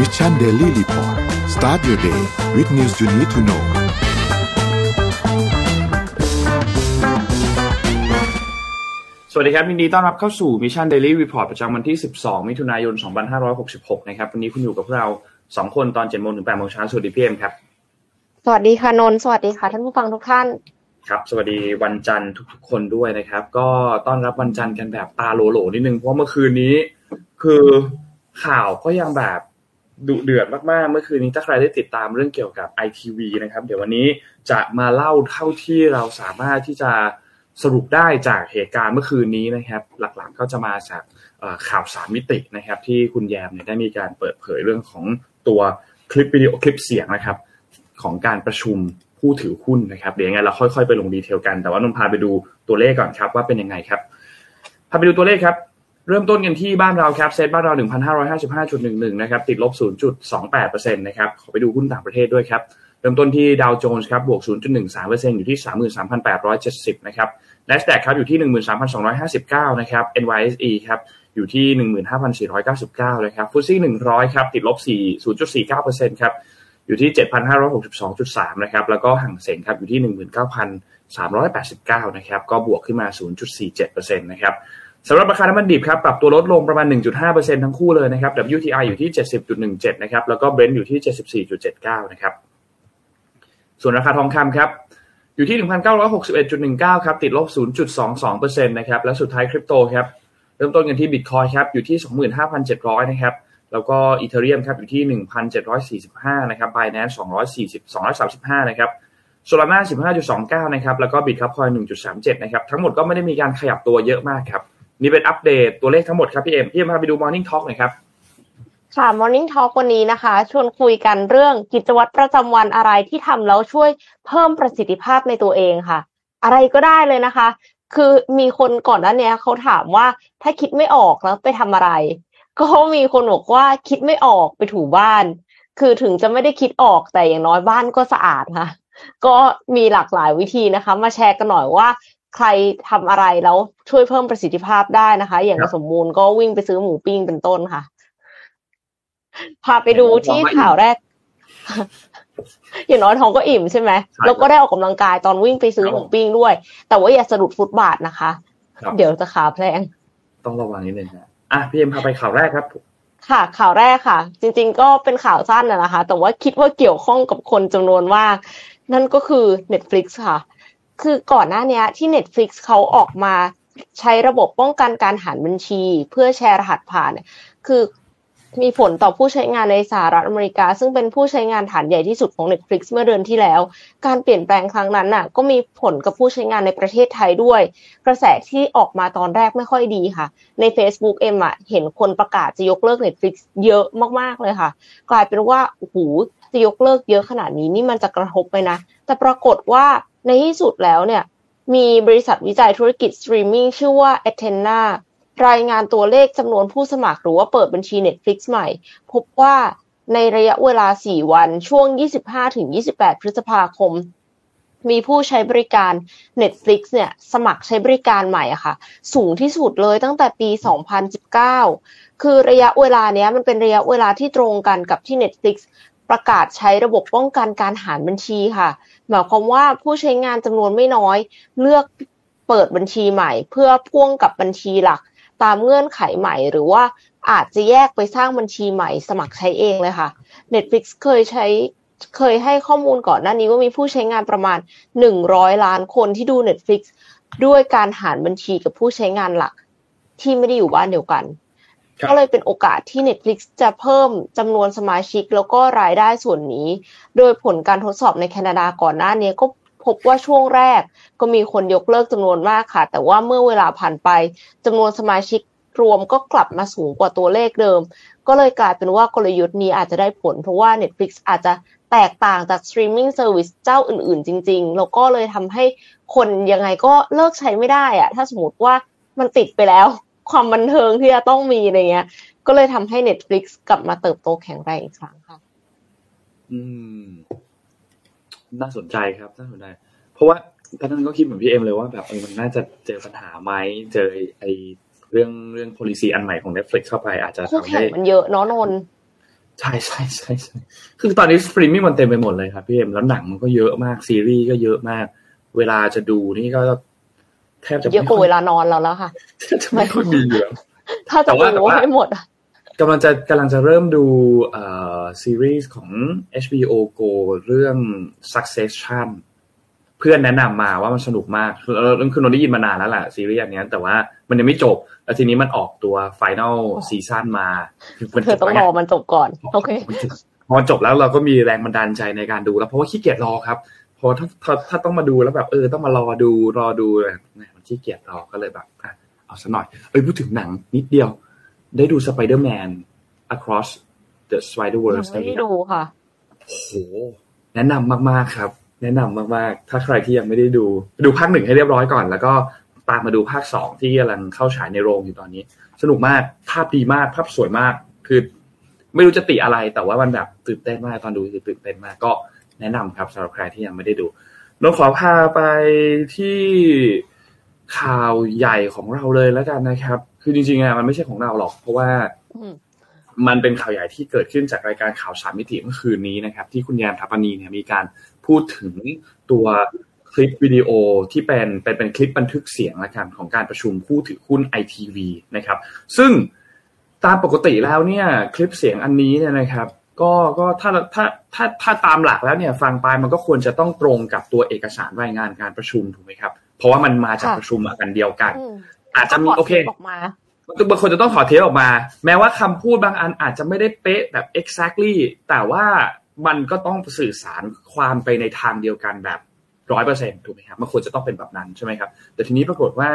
Mission Daily Report start your day with news you need to know สวัสดีครับยินดีต้อนรับเข้าสู่ Mission Daily Report ประจำวันที่ 12 มิถุนายน 2566 นะครับ วันนี้คุณอยู่กับพวกเรา 2 คนตอน7โมงถึง8โมงเช้าสวัสดีพี่เอ็มครับ สวัสดีค่ะนนท์สวัสดีค่ะ ท่านผู้ฟังทุกท่านครับสวัสดีวันจันทร์ทุกๆคนด้วยนะครับ ก็ต้อนรับวันจันทร์กันแบบตาโหลๆนิดนึงเพราะเมื่อคืนนี้ คือข่าวก็ยังแบบ ดุเดือดมากๆ เมื่อคืนนี้ถ้าใครได้ติดตามเรื่องเกี่ยวกับ ITV นะครับ เดี๋ยววันนี้จะมาเล่าเท่าที่เราสามารถที่จะสรุปได้จากเหตุการณ์เมื่อคืนนี้นะครับ หลักๆก็จะมาจากข่าวสามมิตินะครับ ที่คุณแยมเนี่ยได้มีการเปิดเผยเรื่องของตัวคลิปวิดีโอคลิปเสียงนะครับ ของการประชุมผู้ถือหุ้นนะครับ เดี๋ยวยังไงเราค่อยๆไปลงดีเทลกันแต่ว่านนพาไปดูตัวเลขก่อนครับว่าเป็นยังไงครับพาไปดูตัวเลขครับ เริ่มต้นกันที่บ้านเราครับเซ็ตบ้านเรา 1,555.11 นะครับ ติดลบ 0.28%นะครับ ขอไปดูหุ้นต่างประเทศด้วยครับ เริ่มต้นที่ดาวโจนส์ครับ บวก 0.13%อยู่ที่ 33,870 นะครับ NASDAQ ครับ อยู่ที่ 13,259 นะครับ NYSE ครับ อยู่ที่ 15,499 นะครับฟุตซี่100 ครับ ติดลบ4 0.49%ครับ อยู่ที่ 7,562.3 นะครับ แล้วก็ห่างเสงครับ อยู่ที่ 19,389 นะครับ ก็บวกขึ้นมา 0.47%นะครับ สำหรับราคาน้ำมันดิบครับปรับตัวลดลงประมาณ 1.5%ทั้งคู่เลยนะครับ WTI อยู่ที่ 70.17 นะครับ แล้วก็ Brent อยู่ที่ 74.79 นะครับ ส่วนราคาทองคำครับ อยู่ที่ 1,961.19 ครับ ติดลบ 0.22%นะครับ และสุดท้ายคริปโตครับ เริ่มต้นกันที่ Bitcoin ครับ อยู่ที่ 25,700 นะครับ แล้วก็อีเทเรียมครับ อยู่ที่ 1,745 นะครับ Binance 240 235 นะครับโซลาร่า15.29 นะครับ แล้วก็บิตครับคอย1.37 นะครับ ทั้งหมดก็ไม่ได้มีการขยับตัวเยอะมากครับ นี่เป็นอัปเดตตัวเลขทั้งหมดครับพี่เอ็มพี่เอ็มพาไปดู Morning Talk หน่อยครับค่ะ Morning Talk วันนี้นะคะ ชวนคุยกันเรื่องกิจวัตรประจำวันอะไรที่ทำแล้วช่วยเพิ่มประสิทธิภาพในตัวเองค่ะ อะไรก็ได้เลยนะคะ คือมีคนก่อนหน้านี้เขาถามว่าถ้าคิดไม่ออกแล้วไปทำอะไร ก็มีคนบอกว่าคิดไม่ออกไปถูบ้าน คือถึงจะไม่ได้คิดออกแต่อย่างน้อยบ้านก็สะอาดค่ะก็มีหลากหลายวิธีนะคะ มาแชร์กันหน่อยว่า ใครทำอะไรแล้วช่วยเพิ่มประสิทธิภาพได้นะคะ อย่างสมมูลก็วิ่งไปซื้อหมูปิ้งเป็นต้นค่ะ พาไปดูที่ข่าวแรก อย่างน้อยท้องก็อิ่มใช่ไหมแล้วก็ได้ออกกำลังกายตอนวิ่งไปซื้อหมูปิ้งด้วย แต่ว่าอย่าสะดุดฟุตบาทนะคะ เดี๋ยวจะขาแพลง ต้องระวังนิดนึงนะอะพี่เอ็มพาไปข่าวแรกครับค่ะข่าวแรกค่ะ จริง ๆ ก็เป็นข่าวสั้นนะคะ แต่ว่าคิดว่าเกี่ยวข้องกับคนจำนวนมาก นั่นก็คือ Netflix ค่ะ คือก่อนหน้านี้ที่ Netflix เขาออกมาใช้ระบบป้องกันการหันบัญชี เพื่อแชร์รหัสผ่าน คือมีผลต่อผู้ใช้งานในสหรัฐอเมริกา ซึ่งเป็นผู้ใช้งานฐานใหญ่ที่สุดของ Netflix เมื่อเดือนที่แล้ว การเปลี่ยนแปลงครั้งนั้นน่ะ ก็มีผลกับผู้ใช้งานในประเทศไทยด้วย กระแสที่ออกมาตอนแรกไม่ค่อยดีค่ะ ใน Facebook เอ็มอะเห็นคนประกาศจะยกเลิก Netflix เยอะมากๆเลยค่ะ กลายเป็นว่าโอ้โหจะยกเลิกเยอะขนาดนี้นี่มันจะกระทบไปนะ แต่ปรากฏว่า ในที่สุดแล้วเนี่ย มีบริษัทวิจัยธุรกิจสตรีมมิ่งชื่อว่า a t e n a รายงานตัวเลขจำนวนผู้สมัครหรือว่าเปิดบัญชี Netflix ใหม่ พบว่าในระยะเวลา 4 วันช่วง 25-28 พฤษภาคม มีผู้ใช้บริการ Netflix เนี่ย สมัครใช้บริการใหม่อะค่ะ สูงที่สุดเลยตั้งแต่ปี 2019 คือระยะเวลาเนี้ยมันเป็นระยะเวลาที่ตรงกันกับที่ Netflix ประกาศใช้ระบบป้องกันการหารบัญชีค่ะ หมายความว่าผู้ใช้งานจำนวนไม่น้อย เลือกเปิดบัญชีใหม่ เพื่อพ่วงกับบัญชีหลัก ตามเงื่อนไขใหม่ หรือว่าอาจจะแยกไปสร้างบัญชีใหม่สมัครใช้เองเลยค่ะ Netflix เคยใช้เคยให้ข้อมูลก่อนหน้านี้ว่ามีผู้ใช้งานประมาณ 100 ล้านคนที่ดู Netflix ด้วยการหารบัญชีกับผู้ใช้งานหลัก ที่ไม่ได้อยู่บ้านเดียวกัน ก็เลยเป็นโอกาสที่ Netflix จะเพิ่มจำนวนสมาชิกแล้วก็รายได้ส่วนนี้ โดยผลการทดสอบในแคนาดาก่อนหน้านี้ก็พบว่าช่วงแรกก็มีคนยกเลิกจำนวนมากค่ะ แต่ว่าเมื่อเวลาผ่านไปจำนวนสมาชิกรวมก็กลับมาสูงกว่าตัวเลขเดิม ก็เลยกลายเป็นว่ากลยุทธ์นี้อาจจะได้ผล เพราะว่า Netflix อาจจะแตกต่างจาก streaming service เจ้าอื่นๆ จริง ๆ แล้วก็เลยทำให้คนยังไงก็เลิกใช้ไม่ได้อะถ้าสมมติว่ามันติดไปแล้ว ความบันเทิงที่จะต้องมีอะไรเงี้ย ก็เลยทำให้ Netflix กลับมาเติบโตแข็งแรงอีกครั้งค่ะ อืม น่าสนใจครับ น่าสนใจ เพราะว่าท่านก็คิดเหมือนพี่เอ็มเลยว่าแบบเออมันน่าจะเจอปัญหาไหมเจอไอเรื่องเรื่อง policy อันใหม่ของ Netflix เข้าไปอาจจะคู่ทำแข่ให้งมันเยอะเนาะนนท์ใช่ใช่ใช่ใช่คือตอนนี้สตรีมมิ่งมันเต็มไปหมดเลยครับพี่เอ็มแล้วหนังมันก็เยอะมากซีรีส์ก็เยอะมาก เวลาจะดูนี่ก็ แทบจะเยอะกว่าเวลานอนเราแล้วค่ะจะไม่ค่อยมีเยอะถ้าจะดูให้หมดอะกำลังจะกำลังจะเริ่มดูเอ่อซีรีส์ของ HBO Go เรื่อง Succession เพื่อนแนะนำมาว่ามันสนุกมากเราคือเราได้ยินมานานแล้วแหละซีรีส์อันนี้แต่ว่ามันยังไม่จบ แล้วทีนี้มันออกตัว final season มาเธอต้องรอมันจบก่อน โอเคพอจบแล้วเราก็มีแรงบันดาลใจในการดูแล้วเพราะว่าขี้เกียจรอครับ พอถ้าถ้าถ้าต้องมาดูแล้วแบบเออต้องมารอดูรอดูเนี่ยมันขี้เกียจรอก็เลยแบบอะเอาซะหน่อยเอ้ยพูดถึงหนังนิดเดียว ได้ดู Spider-Man Across the Spider-Verse ไม่ได้ดูค่ะโหแนะนำมากๆครับ แนะนำมากๆ ถ้าใครที่ยังไม่ได้ดู ดูภาคหนึ่งให้เรียบร้อยก่อน แล้วก็ตามมาดูภาคสองที่กำลังเข้าฉายในโรงอยู่ตอนนี้ สนุกมากภาพดีมากภาพสวยมากคือ ไม่รู้จะติอะไรแต่ว่ามันแบบตื่นเต้นมากตอนดูคือตื่นเต้นมากก็ แนะนำครับสำหรับใครที่ยังไม่ได้ดูเราขอพาไปที่ข่าวใหญ่ของเราเลยแล้วกันนะครับ คือจริงๆอะมันไม่ใช่ของเราหรอก เพราะว่ามันเป็นข่าวใหญ่ที่เกิดขึ้นจากรายการข่าวสามมิติเมื่อคืนนี้นะครับ ที่คุณแยมทัปนีเนี่ยมีการพูดถึงตัวคลิปวิดีโอที่เป็นเป็นเป็นคลิปบันทึกเสียงละกันของการประชุมผู้ถือหุ้นไอทีวีนะครับ ซึ่งตามปกติแล้วเนี่ย คลิปเสียงอันนี้เนี่ยนะครับ ก็ก็ถ้าถ้าถ้าถ้าตามหลักแล้วเนี่ยฟังไปมันก็ควรจะต้องตรงกับตัวเอกสารรายงานการประชุมถูกไหมครับ เพราะว่ามันมาจากประชุมกันเดียวกัน อาจจะมีโอเคบางคนจะต้องขอเทสออกมา แม้ว่าคำพูดบางอันอาจจะไม่ได้เป๊ะแบบ exactly แต่ว่ามันก็ต้องสื่อสารความไปในทางเดียวกันแบบร้อยเปอร์เซ็นถูกไหมครับมันควรจะต้องเป็นแบบนั้นใช่ไหมครับ แต่ทีนี้ปรากฏว่า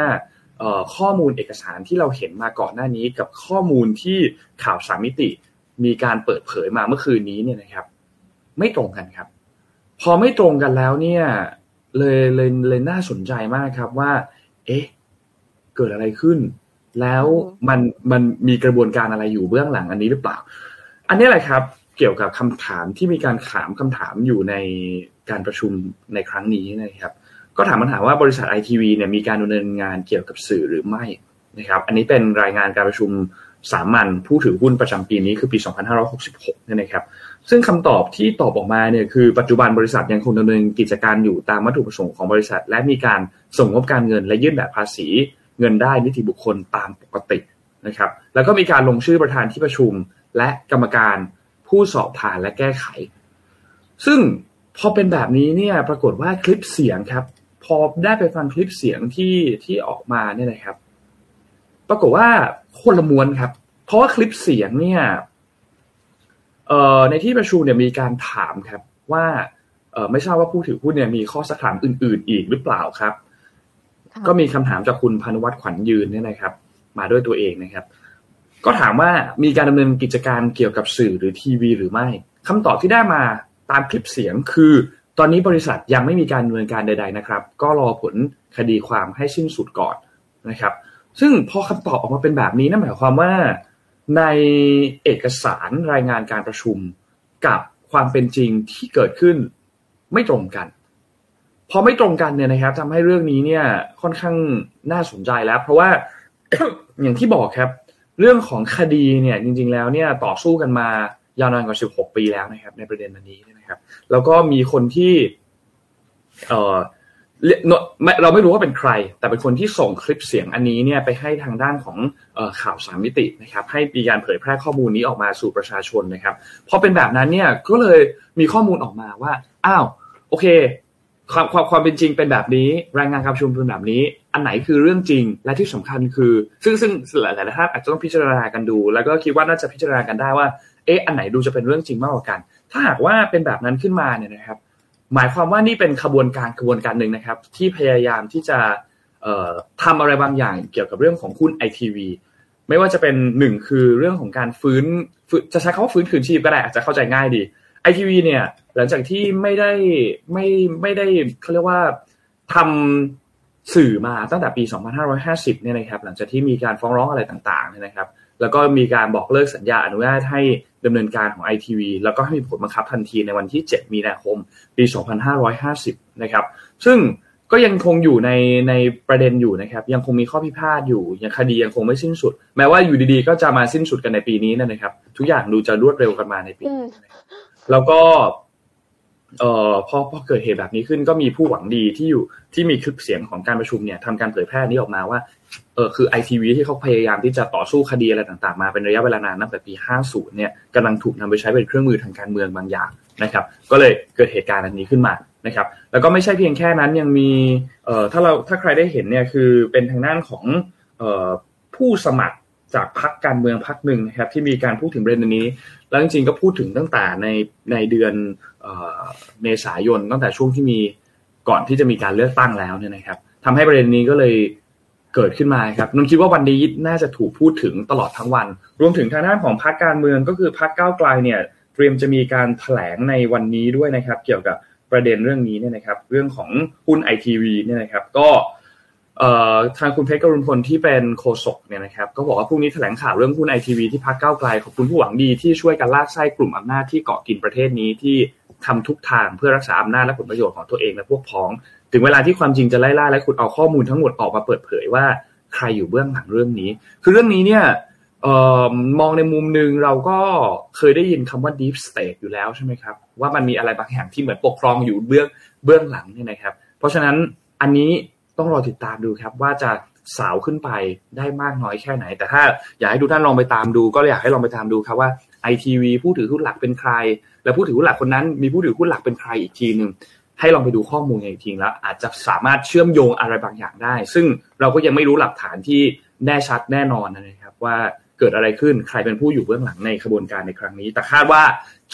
ข้อมูลเอกสารที่เราเห็นมาก่อนหน้านี้กับข้อมูลที่ข่าวสามมิติ มีการเปิดเผยมาเมื่อคืนนี้เนี่ยนะครับ ไม่ตรงกันครับ พอไม่ตรงกันแล้วเนี่ย เลยเลยเลยน่าสนใจมากครับว่า เอ๊ะ เกิดอะไรขึ้น แล้วมันมันมีกระบวนการอะไรอยู่เบื้องหลังอันนี้หรือเปล่า อันนี้แหละครับ เกี่ยวกับคำถามที่มีการถามคำถามอยู่ในการประชุมในครั้งนี้นะครับ ก็ถามคำถามว่าบริษัทไอทีวีเนี่ยมีการดำเนินงานเกี่ยวกับสื่อหรือไม่นะครับ อันนี้เป็นรายงานการประชุม สามัญผู้ถือหุ้นประจำปีนี้คือปี 2566นี่นะครับ ซึ่งคำตอบที่ตอบออกมาเนี่ยคือปัจจุบันบริษัทยังคงดำเนินกิจการอยู่ตามวัตถุประสงค์ของบริษัท และมีการส่งงบการเงินและยื่นแบบภาษี เงินได้นิติบุคคลตามปกตินะครับ แล้วก็มีการลงชื่อประธานที่ประชุม และกรรมการผู้สอบผ่านและแก้ไข ซึ่งพอเป็นแบบนี้เนี่ยปรากฏว่าคลิปเสียงครับ พอได้ไปฟังคลิปเสียงที่ที่ออกมาเนี่ยนะครับ ปรากฏว่าคนละมวนครับ เพราะว่าคลิปเสียงเนี่ยเอ่อในที่ประชุมเนี่ยมีการถามครับว่าเออไม่ทราบว่าผู้ถือหุ้นเนี่ยมีข้อสักถามอื่น ๆ อีกหรือเปล่าครับ ก็มีคำถามจากคุณพานุวัฒน์ขวัญยืนเนี่ยนะครับ มาด้วยตัวเองนะครับ ก็ถามว่ามีการดำเนินกิจการเกี่ยวกับสื่อหรือทีวี หรือไม่คำตอบที่ได้มาตามคลิปเสียงคือ ตอนนี้บริษัทยังไม่มีการดำเนินการใด ๆนะครับ ก็รอผลคดีความให้สิ้นสุดก่อนนะครับ ซึ่งพอคำตอบออกมาเป็นแบบนี้นั่นหมายความว่าในเอกสารรายงานการประชุมกับความเป็นจริงที่เกิดขึ้นไม่ตรงกัน พอไม่ตรงกันเนี่ยนะครับทำให้เรื่องนี้เนี่ยค่อนข้างน่าสนใจแล้ว เพราะว่าอย่างที่บอกครับ เรื่องของคดีเนี่ยจริง ๆ แล้วเนี่ยต่อสู้กันมายาวนานกว่า 16 ปีแล้วนะครับ ในประเด็นนี้นะครับ แล้วก็มีคนที่ เอ่อ เราไม่รู้ว่าเป็นใคร แต่เป็นคนที่ส่งคลิปเสียงอันนี้เนี่ยไปให้ทางด้านของข่าวสามมิตินะครับให้มีการเผยแพร่ข้อมูลนี้ออกมาสู่ประชาชนนะครับพอเป็นแบบนั้นเนี่ยก็เลยมีข้อมูลออกมาว่าอ้าวโอเคความความความเป็นจริงเป็นแบบนี้รายงานการประชุมเป็นแบบนี้ อันไหนคือเรื่องจริงและที่สำคัญคือ ซึ่งซึ่งหลายๆท่านอาจจะต้องพิจารณากันดู แล้วก็คิดว่าน่าจะพิจารณากันได้ว่าเอ๊ะอันไหนดูจะเป็นเรื่องจริงมากกว่ากัน ถ้าหากว่าเป็นแบบนั้นขึ้นมาเนี่ยนะครับ หมายความว่านี่เป็นขบวนการขบวนการหนึ่งนะครับ ที่พยายามที่จะทำอะไรบางอย่างเกี่ยวกับเรื่องของหุ้นไอทีวีไม่ว่าจะเป็นหนึ่งคือเรื่องของการฟื้นจะใช้คำว่าฟื้นคืนชีพก็ได้อาจจะเข้าใจง่ายดีไอทีวีเนี่ยหลังจากที่ไม่ได้ไม่ไม่ได้เขาเรียกว่าทำสื่อมาตั้งแต่ปี 2550 เนี่ยนะครับหลังจากที่มีการฟ้องร้องอะไรต่างๆเนี่ยนะครับ แล้วก็มีการบอกเลิกสัญญาอนุญาตให้ดำเนินการของ ITV แล้วก็ให้มีผลบังคับทันทีในวันที่ 7 มีนาคม ปี 2550 นะครับ ซึ่งก็ยังคงอยู่ในในประเด็นอยู่นะครับ ยังคงมีข้อพิพาทอยู่ยังคดียังคงไม่สิ้นสุด แม้ว่าอยู่ดีๆ ก็จะมาสิ้นสุดกันในปีนี้นะครับ ทุกอย่างดูจะรวดเร็วกันมาในปี แล้วก็ เอ่อพอพอเกิดเหตุแบบนี้ขึ้นก็มีผู้หวังดีที่อยู่ที่มีคลิปเสียงของการประชุมเนี่ยทำการเผยแพร่นี้ออกมาว่าเออคือไอทีวีที่เขาพยายามที่จะต่อสู้คดีอะไรต่างๆ มาเป็นระยะเวลานานนับแต่ปี 50 เนี่ยกำลังถูกนำไปใช้เป็นเครื่องมือทางการเมืองบางอย่างนะครับ ก็เลยเกิดเหตุการณ์อันนี้ขึ้นมานะครับ แล้วก็ไม่ใช่เพียงแค่นั้นยังมีเอ่อถ้าเราถ้าใครได้เห็นเนี่ยคือเป็นทางด้านของเอ่อผู้สมัครจากพรรคการเมืองพรรคหนึ่งนะครับที่มีการพูดถึงประเด็นนี้ แล้วจริงๆก็พูดถึงตั้งแต่ในในเดือน เมษายนตั้งแต่ช่วงที่มีก่อนที่จะมีการเลือกตั้งแล้วเนี่ยนะครับทำให้ประเด็นนี้ก็เลยเกิดขึ้นมาครับนนคิดว่าวันนี้น่าจะถูกพูดถึงตลอดทั้งวัน รวมถึงทางด้านของพรรคการเมืองก็คือพรรคก้าวไกลเนี่ยเตรียมจะมีการแถลงในวันนี้ด้วยนะครับ เกี่ยวกับประเด็นเรื่องนี้เนี่ยนะครับ เรื่องของหุ้นไอทีวีเนี่ยนะครับ ก็ทางคุณเพชรกรุณพลที่เป็นโฆษกเนี่ยนะครับ ก็บอกว่าพรุ่งนี้แถลงข่าวเรื่องหุ้นไอทีวีที่พักเก้าไกลขอบคุณผู้หวังดีที่ช่วยกันลากไส้กลุ่มอำนาจที่เกาะกินประเทศนี้ที่ ทำทุกทางเพื่อรักษาอำนาจและผลประโยชน์ของตัวเองและพวกพ้อง ถึงเวลาที่ความจริงจะไล่ล่าและคุณเอาข้อมูลทั้งหมดออกมาเปิดเผยว่าใครอยู่เบื้องหลังเรื่องนี้ คือเรื่องนี้เนี่ยออมองในมุมหนึ่งเราก็เคยได้ยินคำว่า deep state อยู่แล้วใช่ไหมครับ ว่ามันมีอะไรบางอย่างที่เหมือนปกครองอยู่เบื้องเบื้องหลังเนี่ยนะครับ เพราะฉะนั้นอันนี้ต้องรอติดตามดูครับว่าจะสาวขึ้นไปได้มากน้อยแค่ไหน แต่ถ้าอยากให้ทุกท่านลองไปตามดู ก็อยากให้ลองไปตามดูครับว่า ไอทีวีผู้ถือหุ้นหลักเป็นใคร และผู้ถือหุ้นหลักคนนั้น มีผู้ถือหุ้นหลักเป็นใครอีกทีหนึ่งให้ลองไปดูข้อมูลอีกทีแล้วอาจจะสามารถเชื่อมโยงอะไรบางอย่างได้ ซึ่งเราก็ยังไม่รู้หลักฐานที่แน่ชัดแน่นอนนะครับว่าเกิดอะไรขึ้นใครเป็นผู้อยู่เบื้องหลังในขบวนการในครั้งนี้ แต่คาดว่า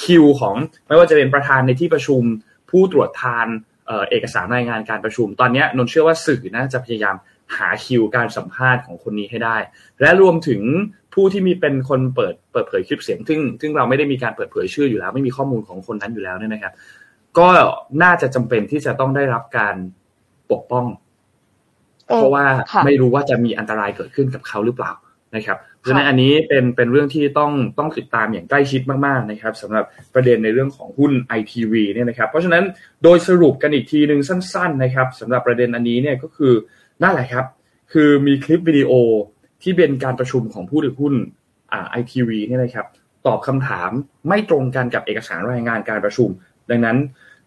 คิวของไม่ว่าจะเป็นประธานในที่ประชุม ผู้ตรวจทานเอกสารรายงานการประชุม ตอนนี้นนเชื่อว่าสื่อน่าจะพยายามหาคิวการสัมภาษณ์ของคนนี้ให้ได้ และรวมถึง ผู้ที่มีเป็นคนเปิดเปิดเผยคลิปเสียง ซึ่งซึ่งเราไม่ได้มีการเปิดเผยชื่ออยู่แล้ว ไม่มีข้อมูลของคนนั้นอยู่แล้วเนี่ยนะครับ ก็น่าจะจำเป็นที่จะต้องได้รับการปกป้อง เพราะว่าไม่รู้ว่าจะมีอันตรายเกิดขึ้นกับเขาหรือเปล่านะครับเพราะฉะนั้นอันนี้เป็นเป็นเรื่องที่ต้องต้องติดตามอย่างใกล้ชิดมากๆนะครับสำหรับประเด็นในเรื่องของหุ้น ITV เนี่ยนะครับ เพราะฉะนั้นโดยสรุปกันอีกทีหนึ่งสั้น ๆ นะครับสำหรับประเด็นอันนี้เนี่ยก็คือนั่นแหละครับ คือมีคลิปวิดีโอ ที่เป็นการประชุมของผู้ถือหุ้นไอทีวีเนี่ยนะครับ ตอบคำถามไม่ตรงกันกับเอกสารรายงานการประชุม ดังนั้น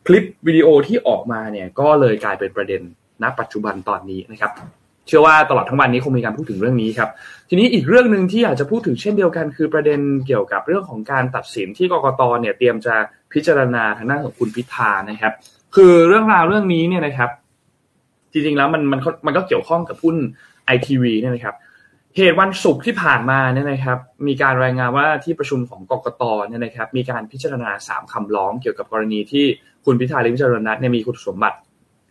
คลิปวิดีโอที่ออกมาเนี่ยก็เลยกลายเป็นประเด็นณปัจจุบันตอนนี้นะครับ เชื่อว่าตลอดทั้งวันนี้คงมีการพูดถึงเรื่องนี้ครับ ทีนี้อีกเรื่องหนึ่งที่อยากจะพูดถึงเช่นเดียวกัน คือประเด็นเกี่ยวกับเรื่องของการตัดสินที่กกตเนี่ยเตรียมจะพิจารณาทางด้านของคุณพิธานะครับ คือเรื่องราวเรื่องนี้เนี่ยนะครับ จริงๆแล้วมันมันมันก็เกี่ยวข้องกับหุ้นไอทีวีเนี่ยนะครับ เหตุวันศุกร์ที่ผ่านมาเนี่ยนะครับ มีการรายงานว่าที่ประชุมของกกตเนี่ยนะครับ มีการพิจารณาสามคำร้องเกี่ยวกับกรณีที่คุณพิธาลิมเจริญรัตน์เนี่ยมีคุณสมบัติ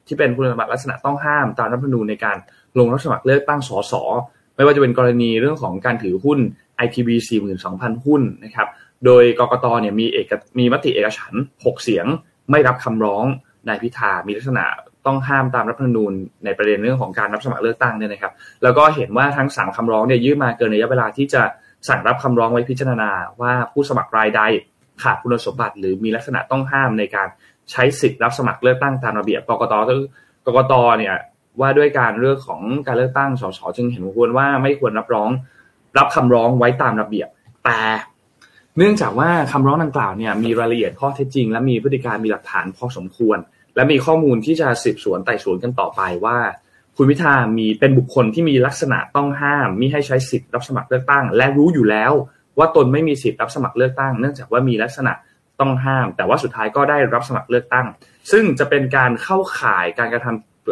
ที่เป็นคุณสมบัติลักษณะต้องห้ามตามรัฐธรรมนูญในการลงรับสมัครเลือกตั้งสสไม่ว่าจะเป็นกรณีเรื่องของการถือหุ้น ITV 42,000 หุ้นนะครับ โดยกกตเนี่ยมีเอกมีมติเอกฉัน 6 เสียงไม่รับคำร้องนายพิธา มีลักษณะ ต้องห้ามตามรัฐธรรมนูญในประเด็นเรื่องของการรับสมัครเลือกตั้งเนี่ยนะครับ แล้วก็เห็นว่าทั้งสามคำร้องเนี่ยยื่นมาเกินระยะเวลาที่จะสั่งรับคำร้องไว้พิจารณา ว่าผู้สมัครรายใดขาดคุณสมบัติ หรือมีลักษณะต้องห้ามในการใช้สิทธิ์รับสมัครเลือกตั้งตามระเบียบกกตกกตเนี่ยว่าด้วยการเรื่องของการเลือกตั้งสสจึงเห็นควรว่าไม่ควรรับร้อง รับคำร้องไว้ตามระเบียบ แต่เนื่องจากว่าคำร้องดังกล่าวเนี่ยมีรายละเอียดข้อเท็จจริง และมีพฤติการมีหลักฐานพอสมควร และมีข้อมูลที่จะสืบสวนไต่สวนกันต่อไปว่า คุณพิธามีเป็นบุคคลที่มีลักษณะต้องห้ามมิให้ใช้สิทธิ์รับสมัครเลือกตั้ง และรู้อยู่แล้ว ว่าตนไม่มีสิทธิ์รับสมัครเลือกตั้ง เนื่องจากว่ามีลักษณะต้องห้าม แต่ว่าสุดท้ายก็ได้รับสมัครเลือกตั้ง ซึ่งจะเป็นการเข้าข่ายการกระท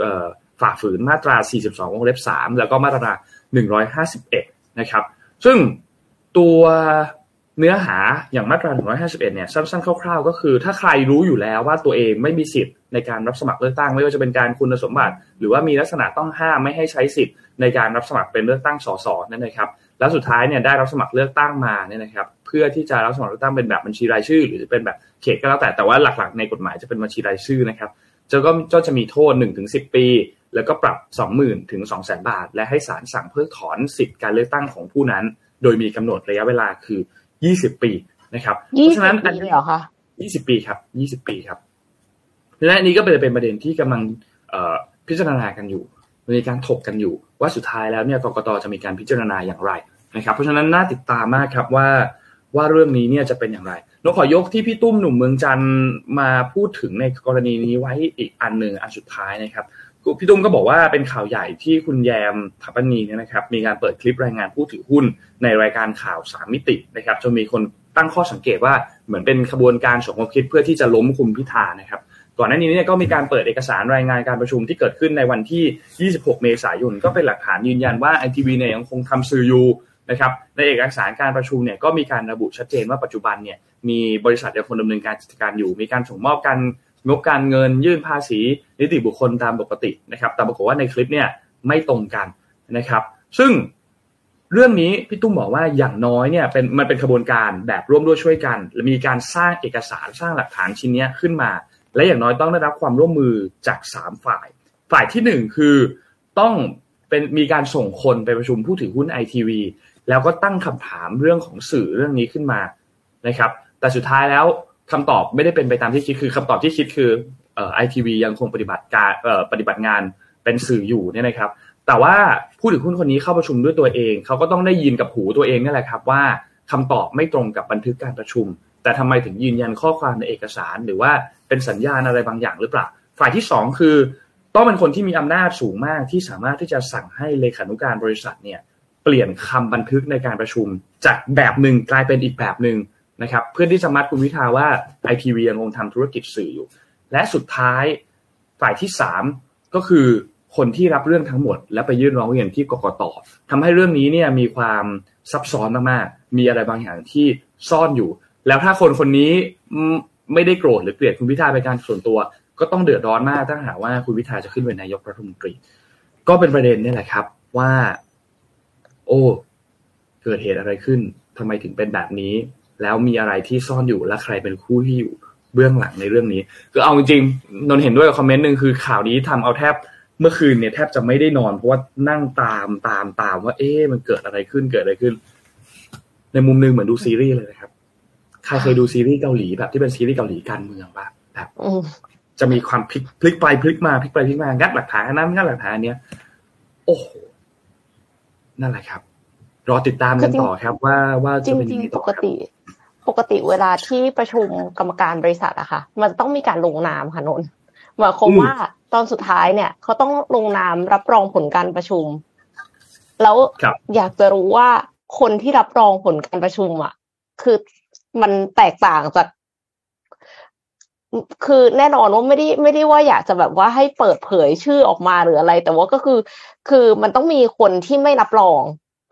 ำฝ่าฝืนมาตรา 42 วงเล็บ 3 แล้วก็มาตรา 151 นะครับ ซึ่งตัว เนื้อหาอย่างมาตรา151เนี่ยสั้นๆคร่าวๆ ก็คือ ถ้าใครรู้อยู่แล้วว่าตัวเองไม่มีสิทธิ์ในการรับสมัครเลือกตั้งไม่ว่าจะเป็นการคุณสมบัติ หรือว่ามีลักษณะต้องห้ามไม่ให้ใช้สิทธิ์ในการรับสมัครเป็นเลือกตั้งสสนั่นนะครับแล้วสุดท้ายเนี่ยได้รับสมัครเลือกตั้งมาเนี่ยนะครับเพื่อที่จะรับสมัครเลือกตั้งเป็นแบบบัญชีรายชื่อ หรือเป็นแบบเขตก็แล้วแต่แต่ว่าหลักๆ ในกฎหมายจะเป็นบัญชีรายชื่อนะครับจะก็จะมีโทษ1นถึงสิปี แล้วก็ปรับ 20,000ถึง2 0 0 0 0 0 บาท และให้ศาลสั่งเพิกถอนสิทธิ์การเลือกตั้งของผู้นั้น โดยมีกำหนดระยะเวลาคือ 20ปีนะครับ เพราะฉะนั้นอันนี้เหรอคะ20ปีครับ20ปีครับ และนี้ก็เป็นเป็นประเด็นที่กำลังพิจารณากันอยู่มีการถกกันอยู่ ว่าสุดท้ายแล้วเนี่ยกกตจะมีการพิจารณาอย่างไรนะครับ เพราะฉะนั้นน่าติดตามมากครับว่าว่าเรื่องนี้เนี่ยจะเป็นอย่างไรนกขอยกที่พี่ตุ้มหนุ่มเมืองจันมาพูดถึงในกรณีนี้ไว้อีกอันหนึ่งอันสุดท้ายนะครับ พี่ตุ้มก็บอกว่าเป็นข่าวใหญ่ที่คุณแยมทัปนีเนี่ยนะครับ มีการเปิดคลิปรายงานผู้ถือหุ้นในรายการข่าวสามมิตินะครับจนมีคนตั้งข้อสังเกตว่าเหมือนเป็นขบวนการสมคบคิดเพื่อที่จะล้มคุณพิธานะครับก่อนหน้านี้เนี่ยก็มีการเปิดเอกสารรายงานการประชุมที่เกิดขึ้นในวันที่ 26 เมษายน ก็เป็นหลักฐานยืนยันว่าไอทีวีเนี่ยยังคงทำสื่ออยู่นะครับในเอกสารการประชุมเนี่ยก็มีการระบุชัดเจนว่าปัจจุบันเนี่ยมีบริษัทยังคงดำเนินการจัดการอยู่ มีการส่งมอบการ งบการเงินยื่นภาษีนิติบุคคลตามปกตินะครับ แต่ปรากฏว่าในคลิปเนี่ยไม่ตรงกันนะครับ ซึ่งเรื่องนี้พี่ตุ้มบอกว่าอย่างน้อยเนี่ยเป็นมันเป็นขบวนการแบบร่วมด้วยช่วยกัน และมีการสร้างเอกสารสร้างหลักฐานชิ้นนี้ขึ้นมา และอย่างน้อยต้องได้รับความร่วมมือจาก 3 ฝ่าย ฝ่ายที่ 1 คือต้องเป็นมีการส่งคนไปประชุมผู้ถือหุ้นไอทีวีแล้วก็ตั้งคำถามเรื่องของสื่อเรื่องนี้ขึ้นมานะครับ แต่สุดท้ายแล้ว คำตอบไม่ได้เป็นไปตามที่คิดคือคำตอบที่คิดคือไอทีวียังคงปฏิบัติการปฏิบัติงานเป็นสื่ออยู่เนี่ยนะครับ แต่ว่าผู้ถือหุ้นคนนี้เข้าประชุมด้วยตัวเอง เขาก็ต้องได้ยินกับหูตัวเองนี่แหละครับว่าคำตอบไม่ตรงกับบันทึกการประชุม แต่ทำไมถึงยืนยันข้อความในเอกสาร หรือว่าเป็นสัญญาณอะไรบางอย่างหรือเปล่า ฝ่ายที่ 2 คือ ต้องเป็นคนที่มีอำนาจสูงมากที่สามารถที่จะสั่งให้เลขานุการบริษัทเนี่ยเปลี่ยนคำบันทึกในการประชุม จากแบบหนึ่งกลายเป็นอีกแบบหนึ่ง นะครับเพื่อที่จะมัดคุณวิทาว่าไอทีวียังคงทำธุรกิจสื่ออยู่ และสุดท้ายฝ่ายที่สามก็คือคนที่รับเรื่องทั้งหมด และไปยื่นร้องเรียนที่กกตทำให้เรื่องนี้เนี่ยมีความซับซ้อนมากๆมีอะไรบางอย่างที่ซ่อนอยู่ แล้วถ้าคนคนนี้ไม่ได้โกรธหรือเกลียดคุณพิธาเป็นการส่วนตัว ก็ต้องเดือดร้อนมากถ้าหากว่าคุณพิธาจะขึ้นเป็นนายกรัฐมนตรี ก็เป็นประเด็นนี่แหละครับว่า โอ้ เกิดเหตุอะไรขึ้นทำไมถึงเป็นแบบนี้ แล้วมีอะไรที่ซ่อนอยู่และใครเป็นคู่ที่อยู่เบื้องหลังในเรื่องนี้คือเอาจริงนนเห็นด้วยกับคอมเมนต์หนึ่งคือข่าวนี้ทำเอาแทบเมื่อคืนเนี่ยแทบจะไม่ได้นอนเพราะว่านั่งตามตามตามว่า เอ๊ะมันเกิดอะไรขึ้นเกิดอะไรขึ้น ในมุมนึงเหมือนดูซีรีส์เลยนะครับใครเคยดูซีรีส์เกาหลีแบบที่เป็นซีรีส์เกาหลีการเมืองปะแบบจะมีความพลิกพลิกไปพลิกมาพลิกไปพลิกมางัดหลักฐานนั้นงัดหลักฐานเนี้ยโอ้โหนั่นแหละครับ รอติดตามกันต่อครับ ว่าว่าจะเป็นยังไงต่อปกติ ปกติเวลาที่ประชุมกรรมการบริษัทอะค่ะ มันต้องมีการลงนามค่ะนนหมายความว่าตอนสุดท้ายเนี่ย เขาต้องลงนามรับรองผลการประชุม แล้วอยากจะรู้ว่าคนที่รับรองผลการประชุมอะคือมันแตกต่างจากคือแน่นอนว่าไม่ได้ไม่ได้ว่าอยากจะแบบว่าให้เปิดเผยชื่อออกมาหรืออะไร แต่ว่าก็คือ คือมันต้องมีคนที่ไม่รับรอง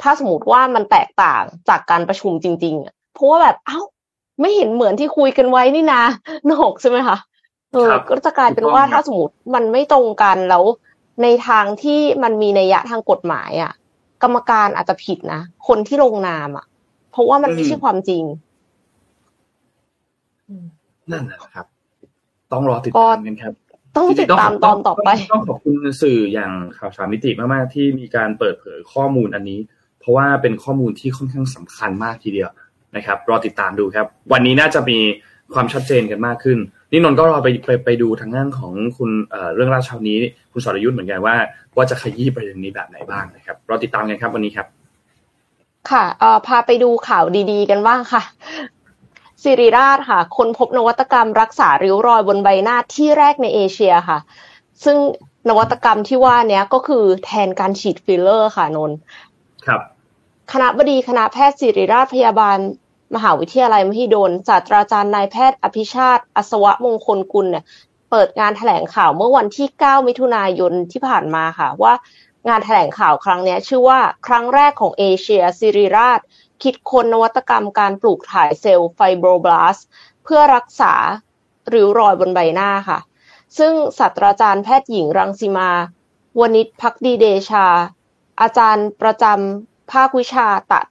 ถ้าสมมติว่ามันแตกต่างจากการประชุมจริง ๆ เพราะว่าแบบเอ้าไม่เห็นเหมือนที่คุยกันไว้นี่นะนกใช่ไหมคะเออก็จะกลายเป็นว่าถ้าสมมติมันไม่ตรงกันแล้ว ในทางที่มันมีนัยยะทางกฎหมายอะ กรรมการอาจจะผิดนะคนที่ลงนามอะ เพราะว่ามันไม่ใช่ความจริง นั่นแหละครับ ต้องรอติดตามกันครับต้องติดตามตอนต่อไป ต้องขอบคุณสื่ออย่างข่าวสารมิติมาก ๆ ที่มีการเปิดเผยข้อมูลอันนี้ เพราะว่าเป็นข้อมูลที่ค่อนข้างสำคัญมากทีเดียว นะครับรอติดตามดูครับ วันนี้น่าจะมีความชัดเจนกันมากขึ้น นี่นนก็รอไปไปไปดูทางด้านของคุณเอ่อเรื่องราชาวนี้ คุณสรยุทธ์เหมือนกันว่าว่าจะขยี้ประเด็นนี้แบบไหนบ้างนะครับรอติดตามกันครับวันนี้ครับค่ะเอ่อพาไปดูข่าวดีๆ กันบ้างค่ะศิริราชค่ะ ค้นพบนวัตกรรมรักษาริ้วรอยบนใบหน้าที่แรกในเอเชียค่ะ ซึ่งนวัตกรรมที่ว่านี้ก็คือแทนการฉีดฟิลเลอร์ค่ะนนท์ครับ คณบดีคณะแพทย์ศิริราชพยาบาล มหาวิทยาลัยมหิดลศาสตราจารย์นายแพทย์อภิชาติ อัศวะมงคลกุลเนี่ย เปิดงานแถลงข่าวเมื่อวันที่ 9 มิถุนายนที่ผ่านมาค่ะ ว่างานแถลงข่าวครั้งนี้ชื่อว่าครั้งแรกของเอเชียศิริราช คิดค้นนวัตกรรมการปลูกถ่ายเซลล์ไฟโบรบลาสเพื่อรักษาริ้วรอยบนใบหน้าค่ะ ซึ่งศาสตราจารย์แพทย์หญิงรังสีมาวณิชพักดีเดชา อาจารย์ประจำ ภาควิชาตัด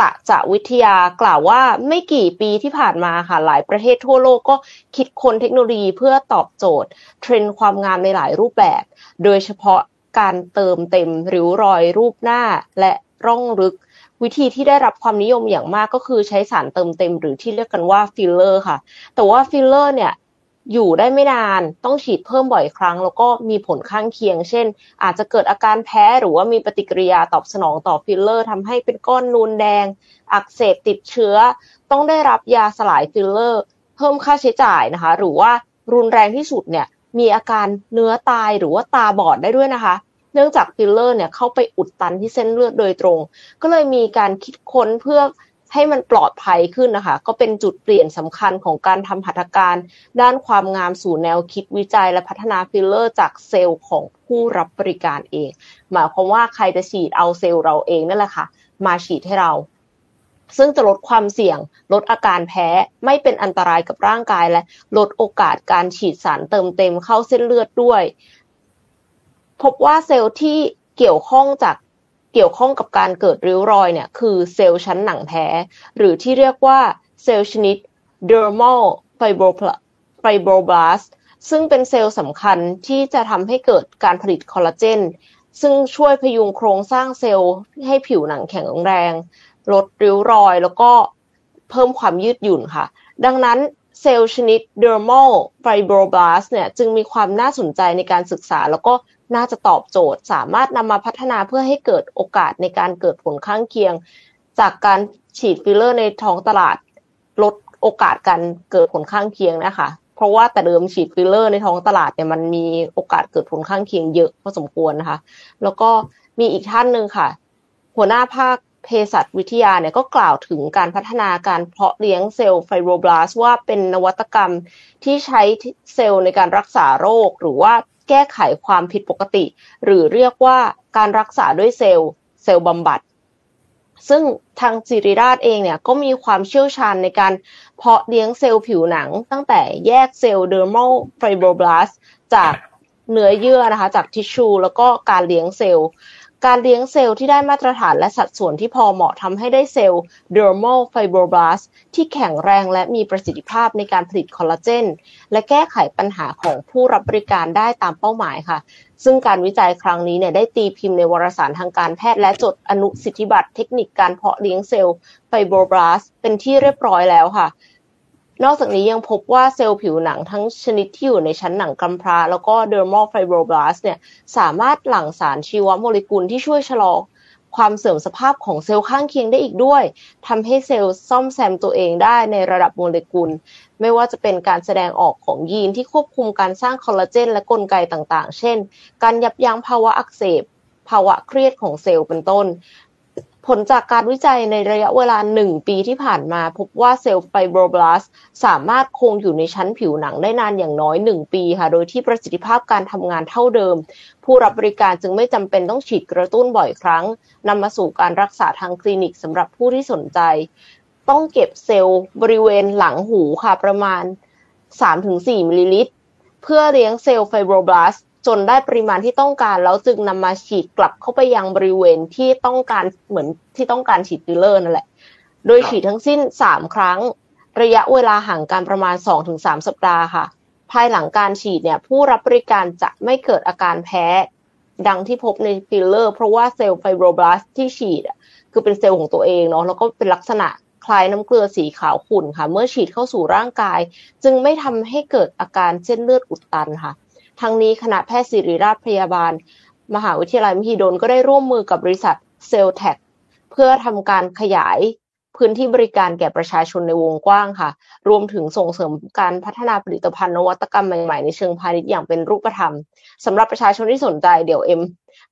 ตะจะวิทยากล่าวว่าไม่กี่ปีที่ผ่านมาค่ะหลายประเทศทั่วโลกก็คิดค้นเทคโนโลยีเพื่อตอบโจทย์ เทรนด์ความงามในหลายรูปแบบ โดยเฉพาะการเติมเต็มริ้วรอยรูปหน้าและร่องลึก วิธีที่ได้รับความนิยมอย่างมากก็คือใช้สารเติมเต็มหรือที่เรียกกันว่าฟิลเลอร์ค่ะ แต่ว่าฟิลเลอร์เนี่ย อยู่ได้ไม่นานต้องฉีดเพิ่มบ่อยครั้ง แล้วก็มีผลข้างเคียง เช่น อาจจะเกิดอาการแพ้หรือว่ามีปฏิกิริยาตอบสนองต่อฟิลเลอร์ทำให้เป็นก้อนนูนแดง อักเสบติดเชื้อ ต้องได้รับยาสลายฟิลเลอร์ เพิ่มค่าใช้จ่ายนะคะ หรือว่ารุนแรงที่สุดเนี่ยมีอาการเนื้อตายหรือว่าตาบอดได้ด้วยนะคะ เนื่องจากฟิลเลอร์เนี่ยเข้าไปอุดตันที่เส้นเลือดโดยตรง ก็เลยมีการคิดค้นเพื่อ ให้มันปลอดภัยขึ้นนะคะ ก็เป็นจุดเปลี่ยนสำคัญของการทำหัตถการ ด้านความงามสู่แนวคิดวิจัยและพัฒนาฟิลเลอร์จากเซลล์ของผู้รับบริการเอง หมายความว่าใครจะฉีดเอาเซลล์เราเองนั่นแหละค่ะ มาฉีดให้เรา ซึ่งจะลดความเสี่ยง ลดอาการแพ้ไม่เป็นอันตรายกับร่างกาย และลดโอกาสการฉีดสารเติมเต็มเข้าเส้นเลือดด้วย พบว่าเซลล์ที่เกี่ยวข้องจาก เกี่ยวข้องกับการเกิดริ้วรอยเนี่ยคือเซลล์ชั้นหนังแท้ หรือที่เรียกว่าเซลล์ชนิด dermal fibroblast ซึ่งเป็นเซลล์สำคัญที่จะทำให้เกิดการผลิตคอลลาเจน ซึ่งช่วยพยุงโครงสร้างเซลล์ให้ผิวหนังแข็งแรง ลดริ้วรอย แล้วก็เพิ่มความยืดหยุ่นค่ะ ดังนั้น เซลล์ชนิด dermal fibroblast เนี่ยจึงมีความน่าสนใจในการศึกษา แล้วก็น่าจะตอบโจทย์ สามารถนำมาพัฒนาเพื่อให้เกิดโอกาสในการเกิดผลข้างเคียง จากการฉีดฟิลเลอร์ในท้องตลาด ลดโอกาสการเกิดผลข้างเคียงนะคะ เพราะว่าแต่เดิมฉีดฟิลเลอร์ในท้องตลาดเนี่ยมันมีโอกาสเกิดผลข้างเคียงเยอะพอสมควรนะคะ แล้วก็มีอีกท่านหนึ่งค่ะ หัวหน้าภาค เภสัชวิทยาเนี่ยก็กล่าวถึงการพัฒนาการเพาะเลี้ยงเซลล์ fibroblast ว่าเป็นนวัตกรรมที่ใช้เซลล์ในการรักษาโรค หรือว่าแก้ไขความผิดปกติ หรือเรียกว่าการรักษาด้วยเซลล์เซลล์บำบัด ซึ่งทางศิริราชเองเนี่ยก็มีความเชี่ยวชาญในการเพาะเลี้ยงเซลล์ผิวหนัง ตั้งแต่แยกเซลล์ dermalไฟโบรบลาสจากเนื้อเยื่อนะคะจากทิชชูแล้วก็การเลี้ยงเซลล์ การเลี้ยงเซลล์ที่ได้มาตรฐานและสัดส่วนที่พอเหมาะทำให้ได้เซลล์ dermal fibroblast ที่แข็งแรงและมีประสิทธิภาพในการผลิตคอลลาเจน และแก้ไขปัญหาของผู้รับบริการได้ตามเป้าหมายค่ะ ซึ่งการวิจัยครั้งนี้เนี่ยได้ตีพิมพ์ในวารสารทางการแพทย์และจดอนุสิทธิบัตรเทคนิคการเพาะเลี้ยงเซลล์ไฟโบรบลาสเป็นที่เรียบร้อยแล้วค่ะ นอกจากนี้ยังพบว่าเซลล์ผิวหนังทั้งชนิดที่อยู่ในชั้นหนังกำพร้า แล้วก็ dermal fibroblast เนี่ยสามารถหลั่งสารชีวโมเลกุลที่ช่วยชะลอความเสื่อมสภาพของเซลล์ข้างเคียงได้อีกด้วยทำให้เซลล์ซ่อมแซมตัวเองได้ในระดับโมเลกุล ไม่ว่าจะเป็นการแสดงออกของยีนที่ควบคุมการสร้างคอลลาเจนและกลไกต่างๆ เช่น การยับยั้งภาวะอักเสบ ภาวะเครียดของเซลล์เป็นต้น ผลจากการวิจัยในระยะเวลา 1 ปีที่ผ่านมา พบว่าเซลล์ fibroblast สามารถคงอยู่ในชั้นผิวหนังได้นานอย่างน้อย 1 ปีค่ะ โดยที่ประสิทธิภาพการทำงานเท่าเดิม ผู้รับบริการจึงไม่จำเป็นต้องฉีดกระตุ้นบ่อยครั้งนำมาสู่การรักษาทางคลินิกสำหรับผู้ที่สนใจ ต้องเก็บเซลล์บริเวณหลังหูค่ะประมาณ 3-4 มิลลิลิตร เพื่อเลี้ยงเซลล์ fibroblast จนได้ปริมาณที่ต้องการ แล้วจึงนำมาฉีดกลับเข้าไปยังบริเวณที่ต้องการเหมือนที่ต้องการฉีดฟิลเลอร์นั่นแหละ โดยฉีดทั้งสิ้น 3 ครั้ง ระยะเวลาห่างกันประมาณ 2-3 สัปดาห์ค่ะ ภายหลังการฉีดเนี่ยผู้รับบริการจะไม่เกิดอาการแพ้ ดังที่พบในฟิลเลอร์ เพราะว่าเซลล์ fibroblast ที่ฉีดคือเป็นเซลล์ของตัวเองเนาะแล้วก็เป็นลักษณะคล้ายน้ำเกลือสีขาวขุ่นค่ะ เมื่อฉีดเข้าสู่ร่างกาย จึงไม่ทำให้เกิดอาการเส้นเลือดอุดตันค่ะ ทั้งนี้คณะแพทยศาสตร์ศิริราชพยาบาล มหาวิทยาลัยมหิดลก็ได้ร่วมมือกับบริษัทเซลแท็กเพื่อทำการขยายพื้นที่บริการแก่ประชาชนในวงกว้างค่ะ รวมถึงส่งเสริมการพัฒนาผลิตภัณฑ์นวัตกรรมใหม่ๆ ในเชิงพาณิชย์อย่างเป็นรูปธรรมสำหรับประชาชนที่สนใจเดี๋ยวเอ็ม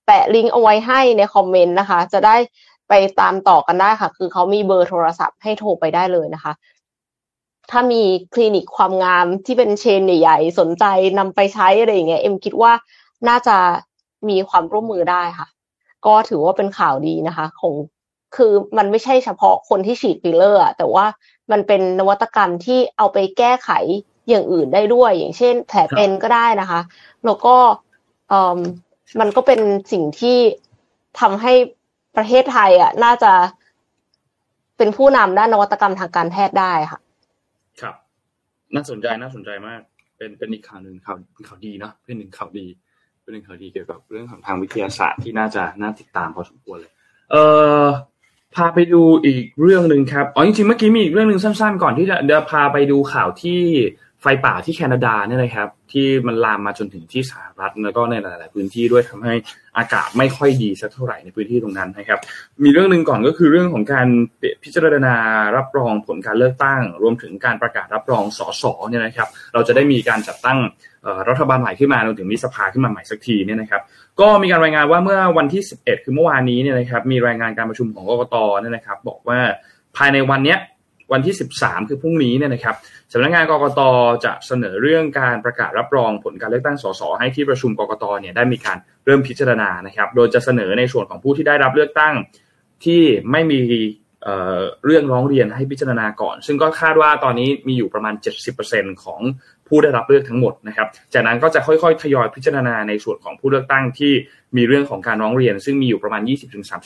แปะลิงก์เอาไว้ให้ในคอมเมนต์นะคะ จะได้ไปตามต่อกันได้ค่ะ คือเขามีเบอร์โทรศัพท์ให้โทรไปได้เลยนะคะ ถ้ามีคลินิกความงามที่เป็นเชนใหญ่ๆสนใจนำไปใช้อะไรอย่างเงี้ยเอ็มคิดว่าน่าจะมีความร่วมมือได้ค่ะ ก็ถือว่าเป็นข่าวดีนะคะ ของคือมันไม่ใช่เฉพาะคนที่ฉีดฟิลเลอร์แต่ว่ามันเป็นนวัตกรรมที่เอาไปแก้ไขอย่างอื่นได้ด้วย อย่างเช่น แผลเป็นก็ได้นะคะ แล้วก็มันก็เป็นสิ่งที่ทำให้ประเทศไทยอะน่าจะเป็นผู้นำด้านนวัตกรรมทางการแพทย์ได้ค่ะ ครับ น่าสนใจน่าสนใจมาก เป็นเป็นอีกข่าวหนึ่งข่าวเป็นข่าวดีเนาะเป็นหนึ่งข่าวดี เป็นหนึ่งข่าวดีเกี่ยวกับเรื่องของทางวิทยาศาสตร์ที่น่าจะน่าติดตามพอสมควรเลย เอ่อพาไปดูอีกเรื่องหนึ่งครับ อ๋อจริงๆเมื่อกี้มีอีกเรื่องหนึ่งสั้นๆ ก่อนที่จะเดี๋ยวพาไปดูข่าวที่ ไฟป่าที่แคนาดาเนี่ยนะครับ ที่มันลามมาจนถึงที่สหรัฐแล้วก็ในหลาย ๆ พื้นที่ด้วยทำให้อากาศไม่ค่อยดีสักเท่าไหร่ในพื้นที่ตรงนั้นนะครับ มีเรื่องหนึ่งก่อนก็คือเรื่องของการพิจารณารับรองผลการเลือกตั้ง รวมถึงการประกาศรับรองสสเนี่ยนะครับ เราจะได้มีการจัดตั้งรัฐบาลใหม่ขึ้นมารวมถึงมีสภาขึ้นมาใหม่สักทีเนี่ยนะครับ ก็มีการรายงานว่าเมื่อวันที่ 11 คือเมื่อวานนี้เนี่ยนะครับ มีรายงานการประชุมของกกตเนี่ยนะครับ บอกว่าภายในวันเนี้ย วันที่ 13 คือพรุ่งนี้เนี่ยนะครับสำนักงานกรกตจะเสนอเรื่องการประกาศรับรองผลการเลือกตั้งสสให้ที่ประชุมกรกตเนี่ยได้มีการเริ่มพิจารณานะครับ โดยจะเสนอในส่วนของผู้ที่ได้รับเลือกตั้งที่ไม่มีเรื่องร้องเรียนให้พิจารณาก่อน ซึ่งก็คาดว่าตอนนี้มีอยู่ประมาณ 70%ของผู้ได้รับเลือกทั้งหมดนะครับ จากนั้นก็จะค่อยๆ ทยอยพิจารณาในส่วนของผู้เลือกตั้งที่มีเรื่องของการร้องเรียน ซึ่งมีอยู่ประมาณ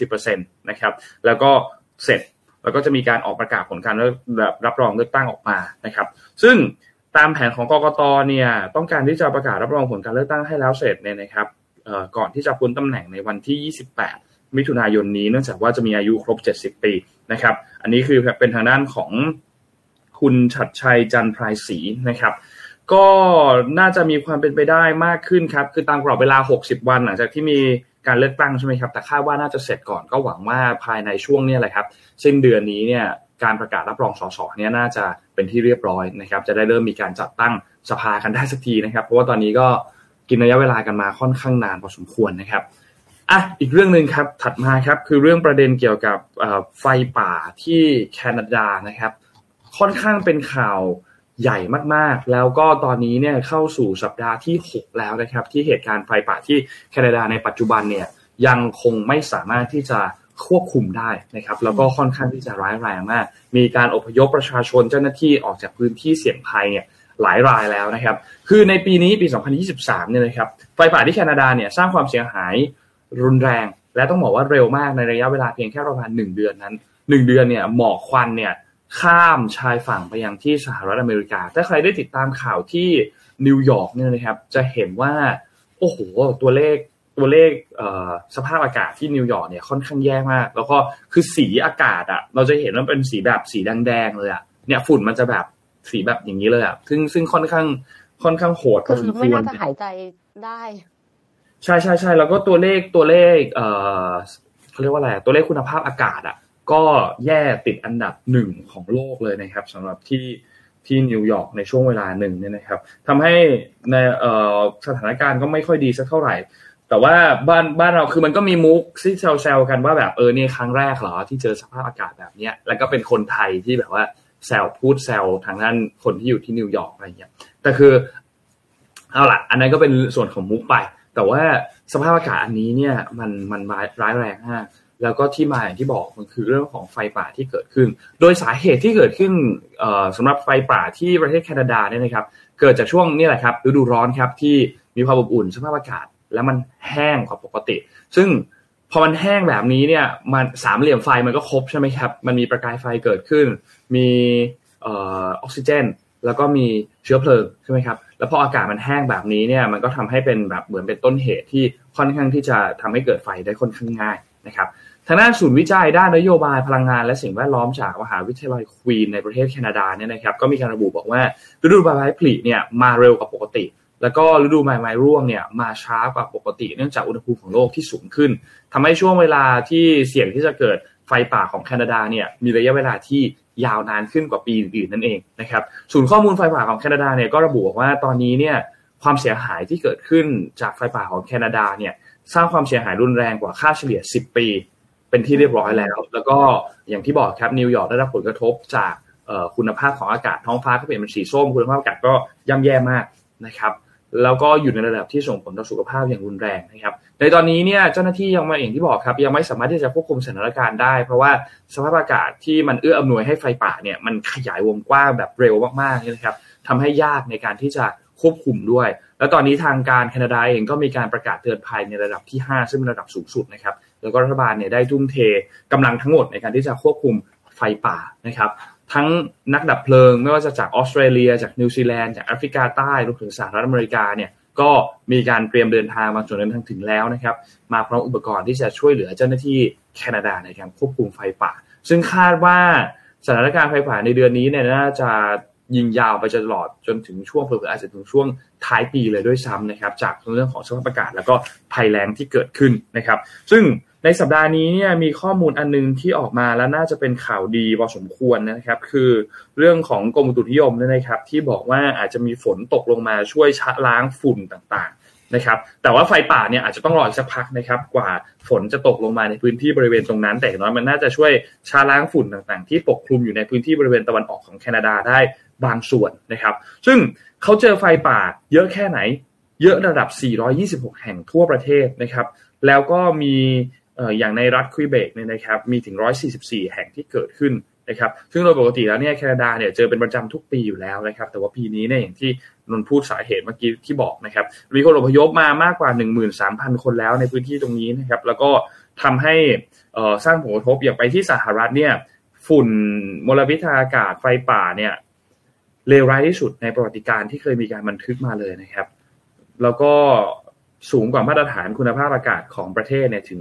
20-30%นะครับ แล้วก็เสร็จ แล้วก็จะมีการออกประกาศผลการรับรองเลือกตั้งออกมานะครับ ซึ่งตามแผนของกกตเนี่ยต้องการที่จะประกาศรับรองผลการเลือกตั้งให้แล้วเสร็จเนี่ยนะครับก่อนที่จะพ้นตำแหน่งในวันที่ 28 มิถุนายนนี้เนื่องจากว่าจะมีอายุครบ 70 ปีนะครับ อันนี้คือเป็นทางด้านของคุณชัดชัยจันทร์พรายศรีนะครับ ก็น่าจะมีความเป็นไปได้มากขึ้นครับ คือตามกรอบเวลา 60 วันหลังจากที่มี การเลือกตั้งใช่ไหมครับ แต่คาดว่าน่าจะเสร็จก่อนก็หวังว่าภายในช่วงนี้แหละครับ สิ้นเดือนนี้เนี่ยการประกาศรับรองสสเนี่ยน่าจะเป็นที่เรียบร้อยนะครับ จะได้เริ่มมีการจัดตั้งสภากันได้สักทีนะครับ เพราะว่าตอนนี้ก็กินระยะเวลากันมาค่อนข้างนานพอสมควรนะครับอะอีกเรื่องหนึ่งครับถัดมาครับคือเรื่องประเด็นเกี่ยวกับไฟป่าที่แคนาดานะครับ ค่อนข้างเป็นข่าว ใหญ่มากๆ แล้วก็ตอนนี้เนี่ยเข้าสู่สัปดาห์ที่ 6 แล้วนะครับ ที่เหตุการณ์ไฟป่าที่แคนาดาในปัจจุบันเนี่ยยังคงไม่สามารถที่จะควบคุมได้นะครับ แล้วก็ค่อนข้างที่จะร้ายแรงมาก มีการอพยพประชาชนเจ้าหน้าที่ออกจากพื้นที่เสี่ยงภัยเนี่ยหลายรายแล้วนะครับ คือในปีนี้ปี 2023 เนี่ยนะครับไฟป่าที่แคนาดาเนี่ยสร้างความเสียหายรุนแรง และต้องบอกว่าเร็วมากในระยะเวลาเพียงแค่ประมาณ 1 เดือนนั้น 1 เดือนเนี่ยหมอกควันเนี่ย ข้ามชายฝั่งไปยังที่สหรัฐอเมริกา ถ้าใครได้ติดตามข่าวที่นิวยอร์กเนี่ยนะครับ จะเห็นว่าโอ้โหตัวเลขตัวเลขสภาพอากาศที่นิวยอร์กเนี่ยค่อนข้างแย่มาก แล้วก็คือสีอากาศอะ เราจะเห็นว่าเป็นสีแบบสีแดงๆเลยอะเนี่ยฝุ่นมันจะแบบสีแบบอย่างนี้เลยอะซึ่งซึ่งค่อนข้างค่อนข้างโหดพอสมควรไม่น่าจะหายใจได้ ใช่ใช่ใช่แล้วก็ตัวเลขตัวเลข เอ่อเขาเรียกว่าอะไรตัวเลขคุณภาพอากาศอะ ก็แย่ติดอันดับหนึ่งของโลกเลยนะครับสำหรับที่ที่นิวยอร์กในช่วงเวลาหนึ่งเนี่ยนะครับทำให้ในสถานการณ์ก็ไม่ค่อยดีสักเท่าไหร่ แต่ว่าบ้านบ้านเราคือมันก็มีมุกที่แซวๆกันว่าแบบเออเนี่ยครั้งแรกเหรอที่เจอสภาพอากาศแบบเนี้ยแล้วก็เป็นคนไทยที่แบบว่าแซวพูดแซวทางด้านคนที่อยู่ที่นิวยอร์กอะไรเงี้ยแต่คือเอาละอันนั้นก็เป็นส่วนของมุกไป แต่ว่าสภาพอากาศอันนี้เนี่ยมันมันร้ายแรงมาก แล้วก็ที่มาอย่างที่บอกมันคือเรื่องของไฟป่าที่เกิดขึ้น โดยสาเหตุที่เกิดขึ้นสำหรับไฟป่าที่ประเทศแคนาดาเนี่ยนะครับ เกิดจากช่วงนี้แหละครับฤดูร้อนครับที่มีความอบอุ่นสภาพอากาศ แล้วมันแห้งกว่าปกติ ซึ่งพอมันแห้งแบบนี้เนี่ยมันสามเหลี่ยมไฟมันก็ครบใช่ไหมครับ มันมีประกายไฟเกิดขึ้น มีออกซิเจน แล้วก็มีเชื้อเพลิงใช่ไหมครับ แล้วพออากาศมันแห้งแบบนี้เนี่ยมันก็ทำให้เป็นแบบเหมือนเป็นต้นเหตุที่ค่อนข้างที่จะทำให้เกิดไฟได้ค่อนข้างง่ายนะครับางด้านศูนย์วิจัยด้านนโยบายพลังงานและสิ่งแวดล้อมจากมหาวิทยาลัยควีนในประเทศแคนาดาเนี่ยนะครับก็มีการระบุบอกว่าฤดูใบไม้ผลิเนี่ยมาเร็วกว่าปกติ แล้วก็ฤดูใบไม้ร่วงเนี่ยมาช้ากว่าปกติ เนื่องจากอุณหภูมิของโลกที่สูงขึ้นทำให้ช่วงเวลาที่เสี่ยงที่จะเกิดไฟป่าของแคนาดาเนี่ยมีระยะเวลาที่ยาวนานขึ้นกว่าปีอื่นนั่นเองนะครับศูนย์ข้อมูลไฟป่าของแคนาดาเนี่ยก็ระบุว่าตอนนี้เนี่ยความเสียหายที่เกิดขึ้นจากไฟป่าของแคนาดาเนี่ยสร้างความเสียหายรุนแรงกว่าค่าเฉลี่ย 10 ปี เป็นที่เรียบร้อยแล้ว แล้วก็อย่างที่บอกครับนิวยอร์กได้รับผลกระทบจากคุณภาพของอากาศท้องฟ้าก็เปลี่ยนเป็นสีส้มคุณภาพอากาศก็ย่ำแย่มากนะครับแล้วก็อยู่ในระดับที่ส่งผลต่อสุขภาพอย่างรุนแรงนะครับในตอนนี้เนี่ยเจ้าหน้าที่ยังมาอย่างที่บอกครับ ยังไม่สามารถที่จะควบคุมสถานการณ์ได้ เพราะว่าสภาพอากาศที่มันเอื้ออำนวยให้ไฟป่าเนี่ยมันขยายวงกว้างแบบเร็วมากๆนะครับทำให้ยากในการที่จะควบคุมด้วย แล้วตอนนี้ทางการแคนาดาเองก็มีการประกาศเตือนภัยในระดับที่ 5 ซึ่งเป็นระดับสูงสุดนะครับ แล้วก็รัฐบาลเนี่ยได้ทุ่มเทกำลังทั้งหมดในการที่จะควบคุมไฟป่านะครับ ทั้งนักดับเพลิง ไม่ว่าจะจากออสเตรเลีย จากนิวซีแลนด์จากแอฟริกาใต้รวมถึงสหรัฐอเมริกาเนี่ยก็มีการเตรียมเดินทางบางส่วนเดินทางถึงแล้วนะครับ มาพร้อมอุปกรณ์ที่จะช่วยเหลือเจ้าหน้าที่แคนาดาในการควบคุมไฟป่า ซึ่งคาดว่าสถานการณ์ไฟป่าในเดือนนี้เนี่ยน่าจะยิงยาวไปจนตลอดจนถึงช่วงเผื่ออาจจะถึงช่วงท้ายปีเลยด้วยซ้ำนะครับ จากเรื่องของสภาพอากาศแล้วก็ภัยแล้งที่เกิดขึ้นนะครับ ซึ่ง ในสัปดาห์นี้เนี่ยมีข้อมูลอันนึงที่ออกมาแล้วน่าจะเป็นข่าวดีพอสมควรนะครับ คือเรื่องของกรมอุตุนิยมนะครับ ที่บอกว่าอาจจะมีฝนตกลงมาช่วยชะล้างฝุ่นต่างๆนะครับ แต่ว่าไฟป่าเนี่ยอาจจะต้องรอสักพักนะครับ กว่าฝนจะตกลงมาในพื้นที่บริเวณตรงนั้น แต่น้อยมันน่าจะช่วยชะล้างฝุ่นต่างๆ ที่ปกคลุมอยู่ในพื้นที่บริเวณตะวันออกของแคนาดาได้บางส่วนนะครับ ซึ่งเขาเจอไฟป่าเยอะแค่ไหน เยอะระดับ 426 แห่งทั่วประเทศนะครับ แล้วก็มี อย่างในรัฐควิเบกเนี่ยนะครับมีถึง 144 แห่งที่เกิดขึ้นนะครับซึ่งโดยปกติแล้วเนี่ยแคนาดาเนี่ยเจอเป็นประจำทุกปีอยู่แล้วนะครับแต่ว่าปีนี้เนี่ยอย่างที่นนพูดสาเหตุเมื่อกี้ที่บอกนะครับมีคนอพยพมามากกว่า 13,000 คนแล้วในพื้นที่ตรงนี้นะครับแล้วก็ทำให้สร้างผลกระทบอย่างไปที่สหรัฐเนี่ยฝุ่นมลพิษทางอากาศไฟป่าเนี่ยเลวร้ายที่สุดในประวัติการที่เคยมีการบันทึกมาเลยนะครับ แล้วก็สูงกว่ามาตรฐานคุณภาพอากาศของประเทศเนี่ยถึง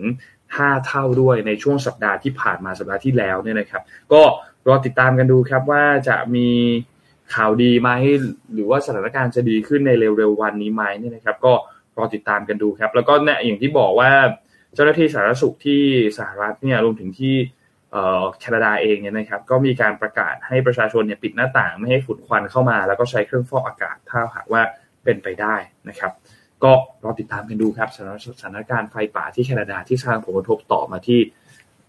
5 เท่าด้วยในช่วงสัปดาห์ที่ผ่านมาสัปดาห์ที่แล้วเนี่ยนะครับ ก็รอติดตามกันดูครับว่าจะมีข่าวดีไหมหรือว่าสถานการณ์จะดีขึ้นในเร็วๆวันนี้ไหมเนี่ยนะครับ ก็รอติดตามกันดูครับ แล้วก็เนี่ยอย่างที่บอกว่าเจ้าหน้าที่สาธารณสุขที่สหรัฐเนี่ยรวมถึงที่แคนาดาเองเนี่ยนะครับ ก็มีการประกาศให้ประชาชนเนี่ยปิดหน้าต่างไม่ให้ฝุ่นควันเข้ามา แล้วก็ใช้เครื่องฟอกอากาศถ้าหากว่าเป็นไปได้นะครับ ก็รอติดตามกันดูครับสถานการณ์ไฟป่าที่แคนาดาที่สร้างผลกระทบต่อมาที่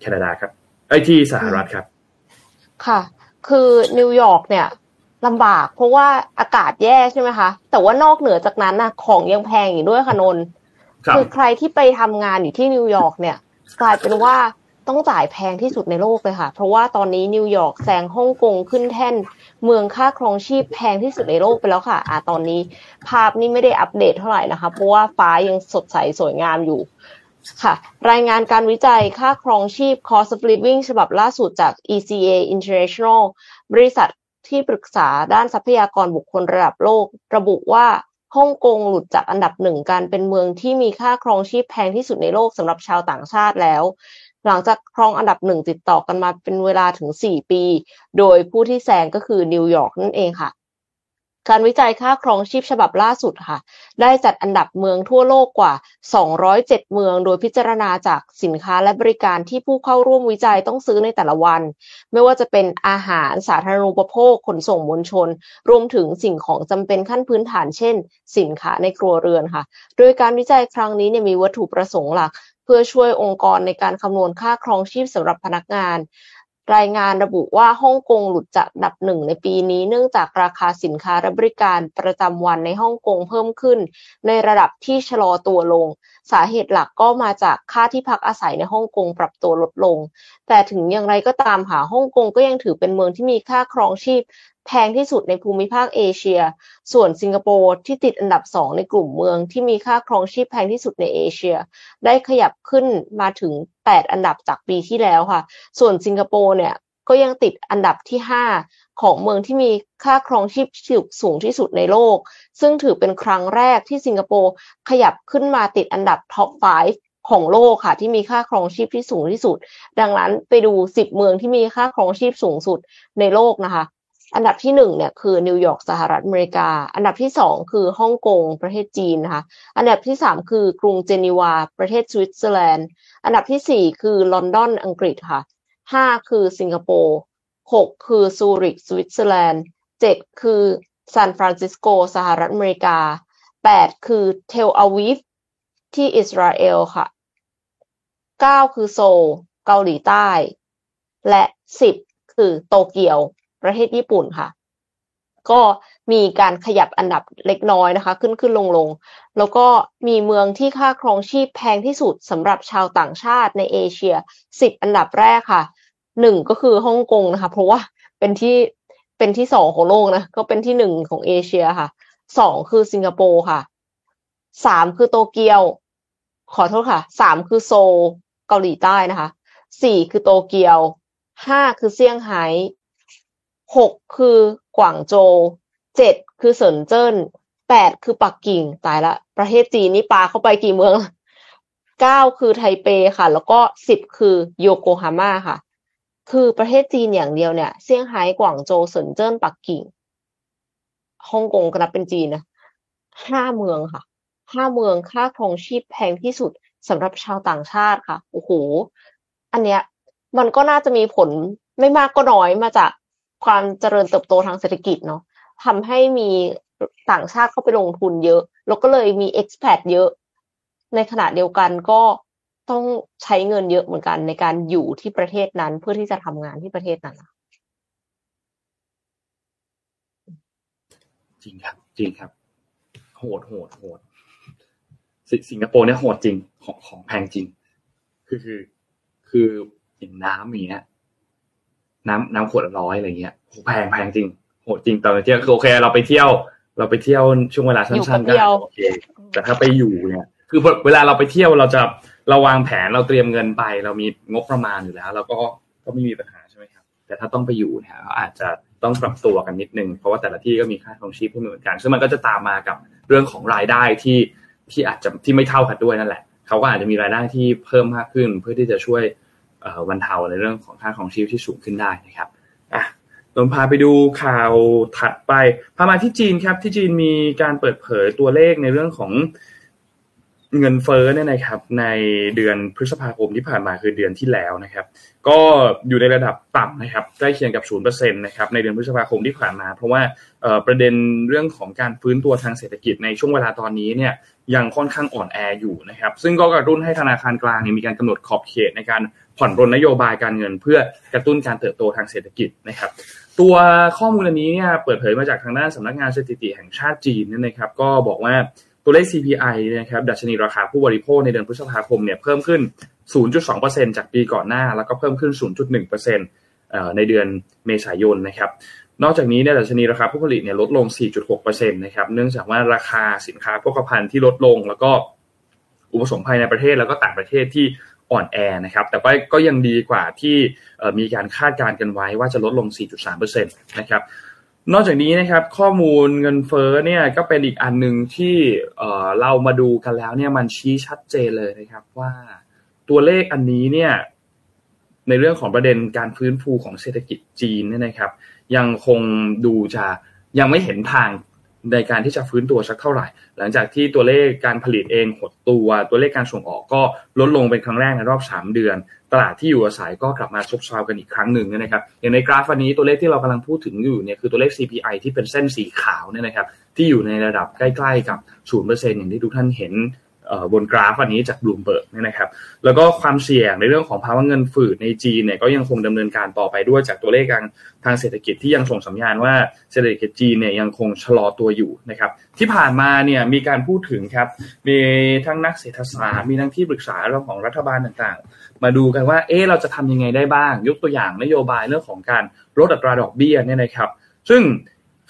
แคนาดาครับไอ้ที่สหรัฐครับ ค่ะ คือนิวยอร์กเนี่ยลำบาก เพราะว่าอากาศแย่ใช่ไหมคะ แต่ว่านอกเหนือจากนั้นนะของยังแพงอยู่ด้วยค่ะนนคือใครที่ไปทำงานอยู่ที่นิวยอร์กเนี่ย กลายเป็นว่า ต้องจ่ายแพงที่สุดในโลกเลยค่ะ เพราะว่าตอนนี้นิวยอร์กแซงฮ่องกงขึ้นแท่น เมืองค่าครองชีพแพงที่สุดในโลกไปแล้วค่ะ อ่าตอนนี้ภาพนี้ไม่ได้อัปเดตเท่าไหร่นะคะ เพราะว่าฟ้ายังสดใสสวยงามอยู่ค่ะ รายงานการวิจัยค่าครองชีพ cost of living ฉบับล่าสุดจาก ECA International บริษัทที่ปรึกษาด้านทรัพยากรบุคคลระดับโลก ระบุว่าฮ่องกงหลุดจากอันดับหนึ่งการเป็นเมืองที่มีค่าครองชีพแพงที่สุดในโลกสำหรับชาวต่างชาติแล้ว หลังจากครองอันดับหนึ่งติดต่อกันมาเป็นเวลาถึง 4 ปี โดยผู้ที่แซงก็คือนิวยอร์กนั่นเองค่ะ การวิจัยค่าครองชีพฉบับล่าสุดค่ะ ได้จัดอันดับเมืองทั่วโลกกว่า 207 เมือง โดยพิจารณาจากสินค้าและบริการที่ผู้เข้าร่วมวิจัยต้องซื้อในแต่ละวัน ไม่ว่าจะเป็นอาหารสาธารณูปโภค ขนส่งมวลชน รวมถึงสิ่งของจำเป็นขั้นพื้นฐานเช่น สินค้าในครัวเรือนค่ะ โดยการวิจัยครั้งนี้เนี่ยมีวัตถุประสงค์หลักเพื่อช่วยองค์กรในการคำนวณค่าครองชีพสำหรับพนักงาน รายงานระบุว่าฮ่องกงหลุดจากดับหนึ่งในปีนี้เนื่องจากราคาสินค้าและบริการประจำวันในฮ่องกงเพิ่มขึ้น ในระดับที่ชะลอตัวลง สาเหตุหลักก็มาจากค่าที่พักอาศัยในฮ่องกงปรับตัวลดลง แต่ถึงอย่างไรก็ตามค่ะฮ่องกงก็ยังถือเป็นเมืองที่มีค่าครองชีพ แพงที่สุดในภูมิภาคเอเชีย ส่วนสิงคโปร์ที่ติดอันดับสองในกลุ่มเมืองที่มีค่าครองชีพแพงที่สุดในเอเชีย ได้ขยับขึ้นมาถึง 8 อันดับจากปีที่แล้วค่ะ ส่วนสิงคโปร์เนี่ยก็ยังติดอันดับที่ 5 ของเมืองที่มีค่าครองชีพสูงที่สุดในโลก ซึ่งถือเป็นครั้งแรกที่สิงคโปร์ขยับขึ้นมาติดอันดับท็อป 5ของโลกค่ะที่มีค่าครองชีพที่สูงที่สุด ดังนั้นไปดู 10 เมืองที่มีค่าครองชีพสูงสุดในโลกนะคะ อันดับที่หนึ่งเนี่ยคือนิวยอร์กสหรัฐอเมริกา อันดับที่สองคือฮ่องกงประเทศจีนนะคะ อันดับที่สามคือกรุงเจนีวา ประเทศสวิตเซอร์แลนด์ อันดับที่สี่คือลอนดอนอังกฤษค่ะห้าคือสิงคโปร์หกคือซูริกสวิตเซอร์แลนด์เจ็ดคือซานฟรานซิสโกสหรัฐอเมริกาแปดคือเทลอาวีฟที่อิสราเอลค่ะเก้าคือโซลเกาหลีใต้ และสิบคือโตเกียว ประเทศญี่ปุ่นค่ะ ก็มีการขยับอันดับเล็กน้อยนะคะ ขึ้นขึ้นลงลงแล้วก็มีเมืองที่ค่าครองชีพแพงที่สุดสำหรับชาวต่างชาติในเอเชียสิบอันดับแรกค่ะหนึ่งก็คือฮ่องกงนะคะ เพราะว่าเป็นที่เป็นที่สองของโลกนะก็เป็นที่หนึ่งของเอเชียค่ะสองคือสิงคโปร์ค่ะสามคือโตเกียว ขอโทษค่ะสามคือโซลเกาหลีใต้นะคะสี่คือโตเกียวห้าคือเซี่ยงไฮ้ หกคือกวางโจวเจ็ดคือเซินเจิ้นแปดคือปักกิ่งตายละ ประเทศจีนนี่ปาเข้าไปกี่เมืองเก้าคือไทเปค่ะ แล้วก็สิบคือโยโกฮาม่าค่ะ คือประเทศจีนอย่างเดียวเนี่ยเซี่ยงไฮ้กวางโจวเซินเจิ้นปักกิ่งฮ่องกงก็นับเป็นจีนนะห้าเมืองค่ะห้าเมืองค่าครองชีพแพงที่สุดสำหรับชาวต่างชาติค่ะโอ้โหอันเนี้ยมันก็น่าจะมีผลไม่มากก็น้อยมาจาก ความเจริญเติบโตทางเศรษฐกิจเนาะทำให้มีต่างชาติเข้าไปลงทุนเยอะ แล้วก็เลยมี expat เยอะ ในขณะเดียวกันก็ต้องใช้เงินเยอะเหมือนกันในการอยู่ที่ประเทศนั้นเพื่อที่จะทำงานที่ประเทศนั้นจริงครับ จริงครับ โหดโหดโหดสิงคโปร์เนี่ยโหดจริงของของแพงจริง คือคือคืออย่างน้ำอย่างเงี้ย น้ำน้ำขวดละร้อยอะไรเงี้ยแพงแพงจริงโหดจริงตอนไปเที่ยวคือโอเค เราไปเที่ยว เราไปเที่ยวช่วงเวลาสั้นๆก็โอเคแต่ถ้าไปอยู่เนี่ย คือเวลาเราไปเที่ยวเราจะเราวางแผนเราเตรียมเงินไป เรามีงบประมาณอยู่แล้ว เราก็ก็ไม่มีปัญหาใช่ไหมครับ แต่ถ้าต้องไปอยู่เนี่ยอาจจะต้องปรับตัวกันนิดนึง เพราะว่าแต่ละที่ก็มีค่าครองชีพที่เหมือนกัน ซึ่งมันก็จะตามมากับเรื่องของรายได้ที่ที่อาจจะที่ไม่เท่ากันด้วยนั่นแหละ เขาก็อาจจะมีรายได้ที่เพิ่มมากขึ้นเพื่อที่จะช่วย บรรเทาในเรื่องของค่าของชีพที่สูงขึ้นได้นะครับอะลองพาไปดูข่าวถัดไปพามาที่จีนครับ ที่จีนมีการเปิดเผยตัวเลขในเรื่องของเงินเฟ้อเนี่ยนะครับ ในเดือนพฤษภาคมที่ผ่านมาคือเดือนที่แล้วนะครับ ก็อยู่ในระดับต่ำนะครับใกล้เคียงกับศูนย์เปอร์เซ็นต์นะครับในเดือนพฤษภาคมที่ผ่านมา เพราะว่าประเด็นเรื่องของการฟื้นตัวทางเศรษฐกิจในช่วงเวลาตอนนี้เนี่ยยังค่อนข้างอ่อนแออยู่นะครับ ซึ่งก็กระตุ้นให้ธนาคารกลางมีการกำหนดขอบเขตในการ ผ่อนปรนนโยบายการเงิน เพื่อกระตุ้นการเติบโตทางเศรษฐกิจนะครับ ตัวข้อมูลอันนี้เนี่ยเปิดเผยมาจากทางด้านสำนักงานสถิติแห่งชาติจีนนี่นะครับ ก็บอกว่าตัวเลข CPI นะครับดัชนีราคาผู้บริโภคในเดือนพฤษภาคมเนี่ยเพิ่มขึ้น 0.2%จากปีก่อนหน้า แล้วก็เพิ่มขึ้น 0.1%ในเดือนเมษายนนะครับนอกจากนี้เนี่ยดัชนีราคาผู้ผลิตเนี่ยลดลง 4.6%นะครับ เนื่องจากว่าราคาสินค้าโภคภัณฑ์ที่ลดลง แล้วก็อุปสงค์ภายในประเทศแล้วก็ต่างประเทศที่ อ่อนแอนะครับ แต่ก็ก็ยังดีกว่าที่มีการคาดการณ์กันไว้ว่าจะลดลง 4.3%นะครับนอกจากนี้นะครับข้อมูลเงินเฟ้อเนี่ยก็เป็นอีกอันหนึ่งที่เรามาดูกันแล้วเนี่ยมันชี้ชัดเจนเลยนะครับว่าตัวเลขอันนี้เนี่ยในเรื่องของประเด็นการฟื้นฟูของเศรษฐกิจจีนเนี่ยนะครับ ยังคงดูจะยังไม่เห็นทาง ในการที่จะฟื้นตัวสักเท่าไหร่ หลังจากที่ตัวเลขการผลิตเองหดตัว ตัวเลขการส่งออกก็ลดลงเป็นครั้งแรกในรอบ 3 เดือน ตลาดที่อยู่อาศัยก็กลับมาซบเซากันอีกครั้งหนึ่งนะครับอย่างในกราฟอันนี้ตัวเลขที่เรากำลังพูดถึงอยู่เนี่ยคือตัวเลข CPI ที่เป็นเส้นสีขาวเนี่ยนะครับที่อยู่ในระดับใกล้ ๆ กับ 0%อย่างที่ทุกท่านเห็น บนกราฟอันนี้จากบลูมเบิร์กเนี่ยนะครับ แล้วก็ความเสี่ยงในเรื่องของภาวะเงินฝืดในจีนเนี่ยก็ยังคงดำเนินการต่อไปด้วยจากตัวเลขทางทางเศรษฐกิจที่ยังส่งสัญญาณว่าเศรษฐกิจจีนเนี่ยยังคงชะลอตัวอยู่นะครับ ที่ผ่านมาเนี่ยมีการพูดถึงครับ มีทั้งนักเศรษฐศาสตร์มีทั้งที่ปรึกษาเรื่องของรัฐบาลต่างๆ มาดูกันว่าเอ๊เราจะทำยังไงได้บ้าง ยกตัวอย่างนโยบายเรื่องของการลดอัตราดอกเบี้ยเนี่ยนะครับ ซึ่ง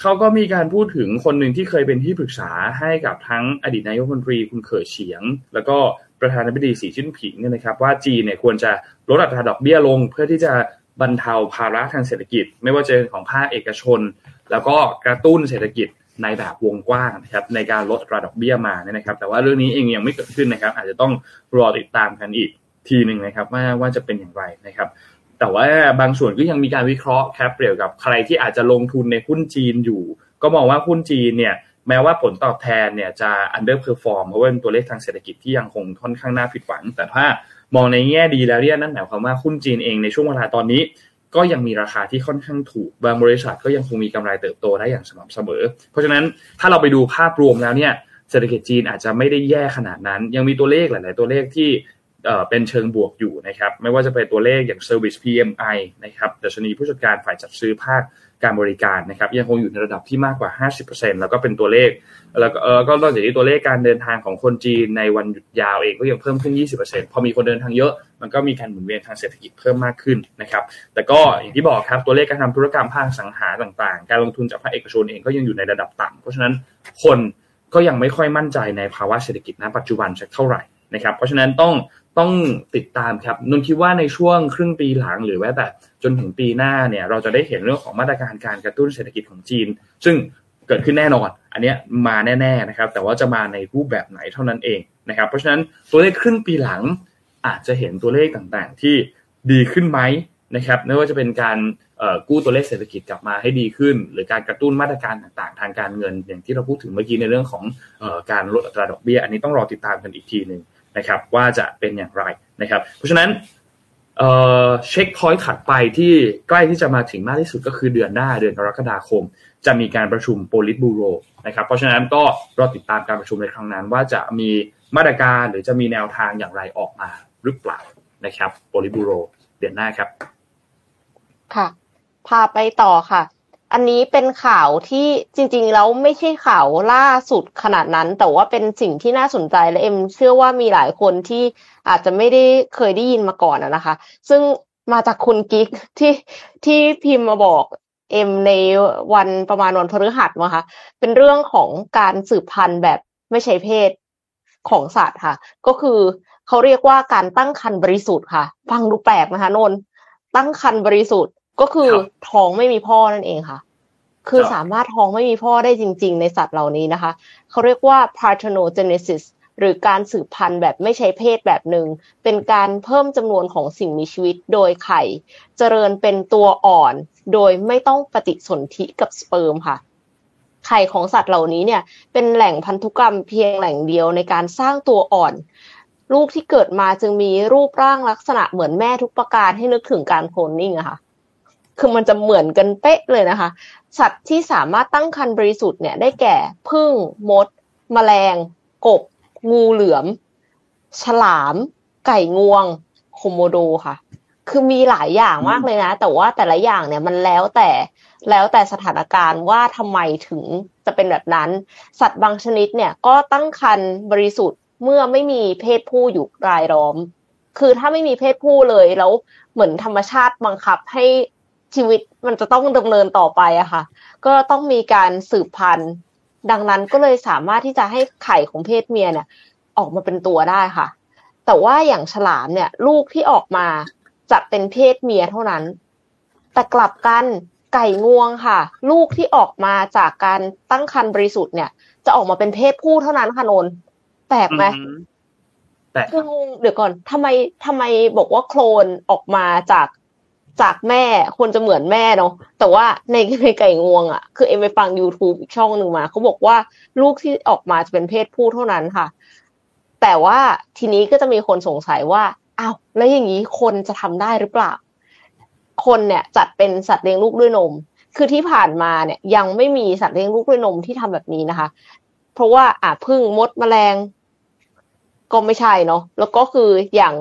เขาก็มีการพูดถึงคนหนึ่งที่เคยเป็นที่ปรึกษาให้กับทั้งอดีตนายกรัฐมนตรีคุณเขยเฉียง แล้วก็ประธานาธิบดีสีจิ้นผิงเนี่ยนะครับ ว่าจีนเนี่ยควรจะลดอัตราดอกเบี้ยลง เพื่อที่จะบรรเทาภาระทางเศรษฐกิจ ไม่ว่าจะเป็นของภาคเอกชน แล้วก็กระตุ้นเศรษฐกิจในแบบวงกว้างนะครับในการลดอัตราดอกเบี้ยมาเนี่ยนะครับ แต่ว่าเรื่องนี้เองยังไม่เกิดขึ้นนะครับ อาจจะต้องรอติดตามกันอีกทีหนึ่งนะครับว่าว่าจะเป็นอย่างไรนะครับ แต่ว่าบางส่วนก็ยังมีการวิเคราะห์แคปเปรียวกับใครที่อาจจะลงทุนในหุ้นจีนอยู่ ก็มองว่าหุ้นจีนเนี่ยแม้ว่าผลตอบแทนเนี่ยจะ underperform เพราะว่าเป็นตัวเลขทางเศรษฐกิจที่ยังคงค่อนข้างน่าผิดหวัง แต่ถ้ามองในแง่ดีแล้วเนี่ยนั่นหมายความว่าหุ้นจีนเองในช่วงเวลาตอนนี้ ก็ยังมีราคาที่ค่อนข้างถูก บางบริษัทก็ยังคงมีกำไรเติบโตได้อย่างสม่ำเสมอ เพราะฉะนั้นถ้าเราไปดูภาพรวมแล้วเนี่ยเศรษฐกิจจีนอาจจะไม่ได้แย่ขนาดนั้น ยังมีตัวเลขหลาย ๆ ตัวเลขที่ เป็นเชิงบวกอยู่นะครับ ไม่ว่าจะเป็นตัวเลขอย่าง Service PMI นะครับดัชนีผู้จัดการฝ่ายจัดซื้อภาคการบริการนะครับ ยังคงอยู่ในระดับที่มากกว่า 50%แล้วก็เป็นตัวเลข แล้วก็เออก็นอกจากนี้ตัวเลขการเดินทางของคนจีนในวันหยุดยาวเองก็ยังเพิ่มขึ้น 20%พอมีคนเดินทางเยอะ มันก็มีการหมุนเวียนทางเศรษฐกิจเพิ่มมากขึ้นนะครับ แต่ก็อย่างที่บอกครับตัวเลขการทำธุรกรรมภาคสังหาต่างๆ การลงทุนจากภาคเอกชนเองก็ยังอยู่ในระดับต่ำเพราะฉะนั้นคนก็ยังไม่ค่อยมั่นใจในภาวะเศรษฐกิจณปัจจุบันสักเท่าไหร่นะครับ เพราะฉะนั้นต้อง ต้องติดตามครับนนคิดว่าในช่วงครึ่งปีหลังหรือแม้แต่จนถึงปีหน้าเนี่ยเราจะได้เห็นเรื่องของมาตรการการกระตุ้นเศรษฐกิจของจีน ซึ่งเกิดขึ้นแน่นอน อันนี้มาแน่ๆนะครับ แต่ว่าจะมาในรูปแบบไหนเท่านั้นเองนะครับ เพราะฉะนั้นตัวเลขครึ่งปีหลังอาจจะเห็นตัวเลขต่างๆ ที่ดีขึ้นไหมนะครับไม่ว่าจะเป็นการกู้ตัวเลขเศรษฐกิจกลับมาให้ดีขึ้น หรือการกระตุ้นมาตรการต่างๆ ทางการเงิน อย่างที่เราพูดถึงเมื่อกี้ในเรื่องของการลดอัตราดอกเบี้ย อันนี้ต้องรอติดตามกันอีกทีหนึ่ง นะครับว่าจะเป็นอย่างไรนะครับ เพราะฉะนั้นเช็คพอยต์ถัดไปที่ใกล้ที่จะมาถึงมากที่สุดก็คือเดือนหน้าเดือนกรกฎาคม จะมีการประชุมโพลิตบูโรนะครับ เพราะฉะนั้นก็รอติดตามการประชุมในครั้งนั้น ว่าจะมีมาตรการหรือจะมีแนวทางอย่างไรออกมาหรือเปล่านะครับโพลิตบูโรเดือนหน้าครับ ค่ะ พาไปต่อค่ะ อันนี้เป็นข่าวที่จริง ๆ แล้วไม่ใช่ข่าวล่าสุดขนาดนั้น แต่ว่าเป็นสิ่งที่น่าสนใจและเอ็มเชื่อว่ามีหลายคนที่อาจจะไม่ได้เคยได้ยินมาก่อนนะคะ ซึ่งมาจากคุณกิ๊กที่ที่พิมพ์มาบอกเอ็มในวันประมาณวันพฤหัสนะคะเป็นเรื่องของการสืบพันธุ์แบบไม่ใช่เพศของสัตว์ค่ะ ก็คือเขาเรียกว่าการตั้งครรภ์บริสุทธิ์ค่ะ ฟังดูแปลกนะคะนนตั้งครรภ์บริสุทธิ์ ก็คือท้องไม่มีพ่อนั่นเองค่ะ คือสามารถท้องไม่มีพ่อได้จริง ๆ ในสัตว์เหล่านี้นะคะ เขาเรียกว่า parthenogenesis หรือการสืบพันธุ์แบบไม่ใช้เพศแบบหนึ่ง เป็นการเพิ่มจำนวนของสิ่งมีชีวิตโดยไข่ เจริญเป็นตัวอ่อน โดยไม่ต้องปฏิสนธิกับสเปิร์มค่ะ ไข่ของสัตว์เหล่านี้เนี่ย เป็นแหล่งพันธุกรรมเพียงแหล่งเดียวในการสร้างตัวอ่อน ลูกที่เกิดมาจึงมีรูปร่างลักษณะเหมือนแม่ทุกประการให้นึกถึงการโคลนนิ่งอะค่ะ คือมันจะเหมือนกันเป๊ะเลยนะคะ สัตว์ที่สามารถตั้งครรภ์บริสุทธิ์เนี่ยได้แก่พึ่งมดแมลง กบ งูเหลือม ฉลาม ไก่งวงโคโมโดค่ะ คือมีหลายอย่างมากเลยนะ แต่ว่าแต่ละอย่างเนี่ยมันแล้วแต่แล้วแต่สถานการณ์ว่าทำไมถึงจะเป็นแบบนั้น สัตว์บางชนิดเนี่ยก็ตั้งครรภ์บริสุทธิ์เมื่อไม่มีเพศผู้อยู่รายล้อม คือถ้าไม่มีเพศผู้เลยแล้วเหมือนธรรมชาติบังคับให้ ชีวิตมันจะต้องดำเนินต่อไปอะค่ะ ก็ต้องมีการสืบพันธุ์ ดังนั้นก็เลยสามารถที่จะให้ไข่ของเพศเมียเนี่ย ออกมาเป็นตัวได้ค่ะ แต่ว่าอย่างฉลามเนี่ย ลูกที่ออกมาจะเป็นเพศเมียเท่านั้น แต่กลับกันไก่งวงค่ะ ลูกที่ออกมาจากการตั้งครรภ์บริสุทธิ์เนี่ย จะออกมาเป็นเพศผู้เท่านั้นค่ะนนแปลกไหมแต่คืองงเดี๋ยวก่อนทำไมทำไมบอกว่าโคลนออกมาจาก จากแม่ควรจะเหมือนแม่เนาะแต่ว่าในในไก่งวงอะ่ะ คือเอ็มไปฟัง YouTube อีกช่องหนึ่งมาเขาบอกว่าลูกที่ออกมาจะเป็นเพศผู้เท่านั้นค่ะ แต่ว่าทีนี้ก็จะมีคนสงสัยว่าอ้าวแล้วอย่างนี้คนจะทำได้หรือเปล่า คนเนี่ยจัดเป็นสัตว์เลี้ยงลูกด้วยนม คือที่ผ่านมาเนี่ยยังไม่มีสัตว์เลี้ยงลูกด้วยนมที่ทำแบบนี้นะคะ เพราะว่าอะพึ่งมดแมลง ก็ไม่ใช่เนาะแล้วก็คืออย่าง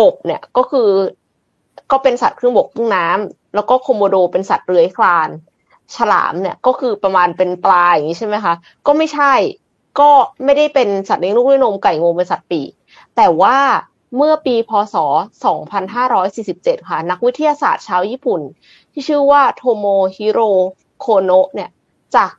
กบเนี่ยก็คือ ก็เป็นสัตว์ครึ่งบกครึ่งน้ำแล้วก็โคโมโดเป็นสัตว์เลื้อยคลาน ฉลามเนี่ยก็คือประมาณเป็นปลาอย่างนี้ใช่ไหมคะ ก็ไม่ใช่ ก็ไม่ได้เป็นสัตว์เลี้ยงลูกด้วยนมไก่งวงเป็นสัตว์ปีกแต่ว่าเมื่อปีพศ 2547 ค่ะ นักวิทยาศาสตร์ชาวญี่ปุ่น ที่ชื่อว่าโทโมฮิโรโคโนะเนี่ย จาก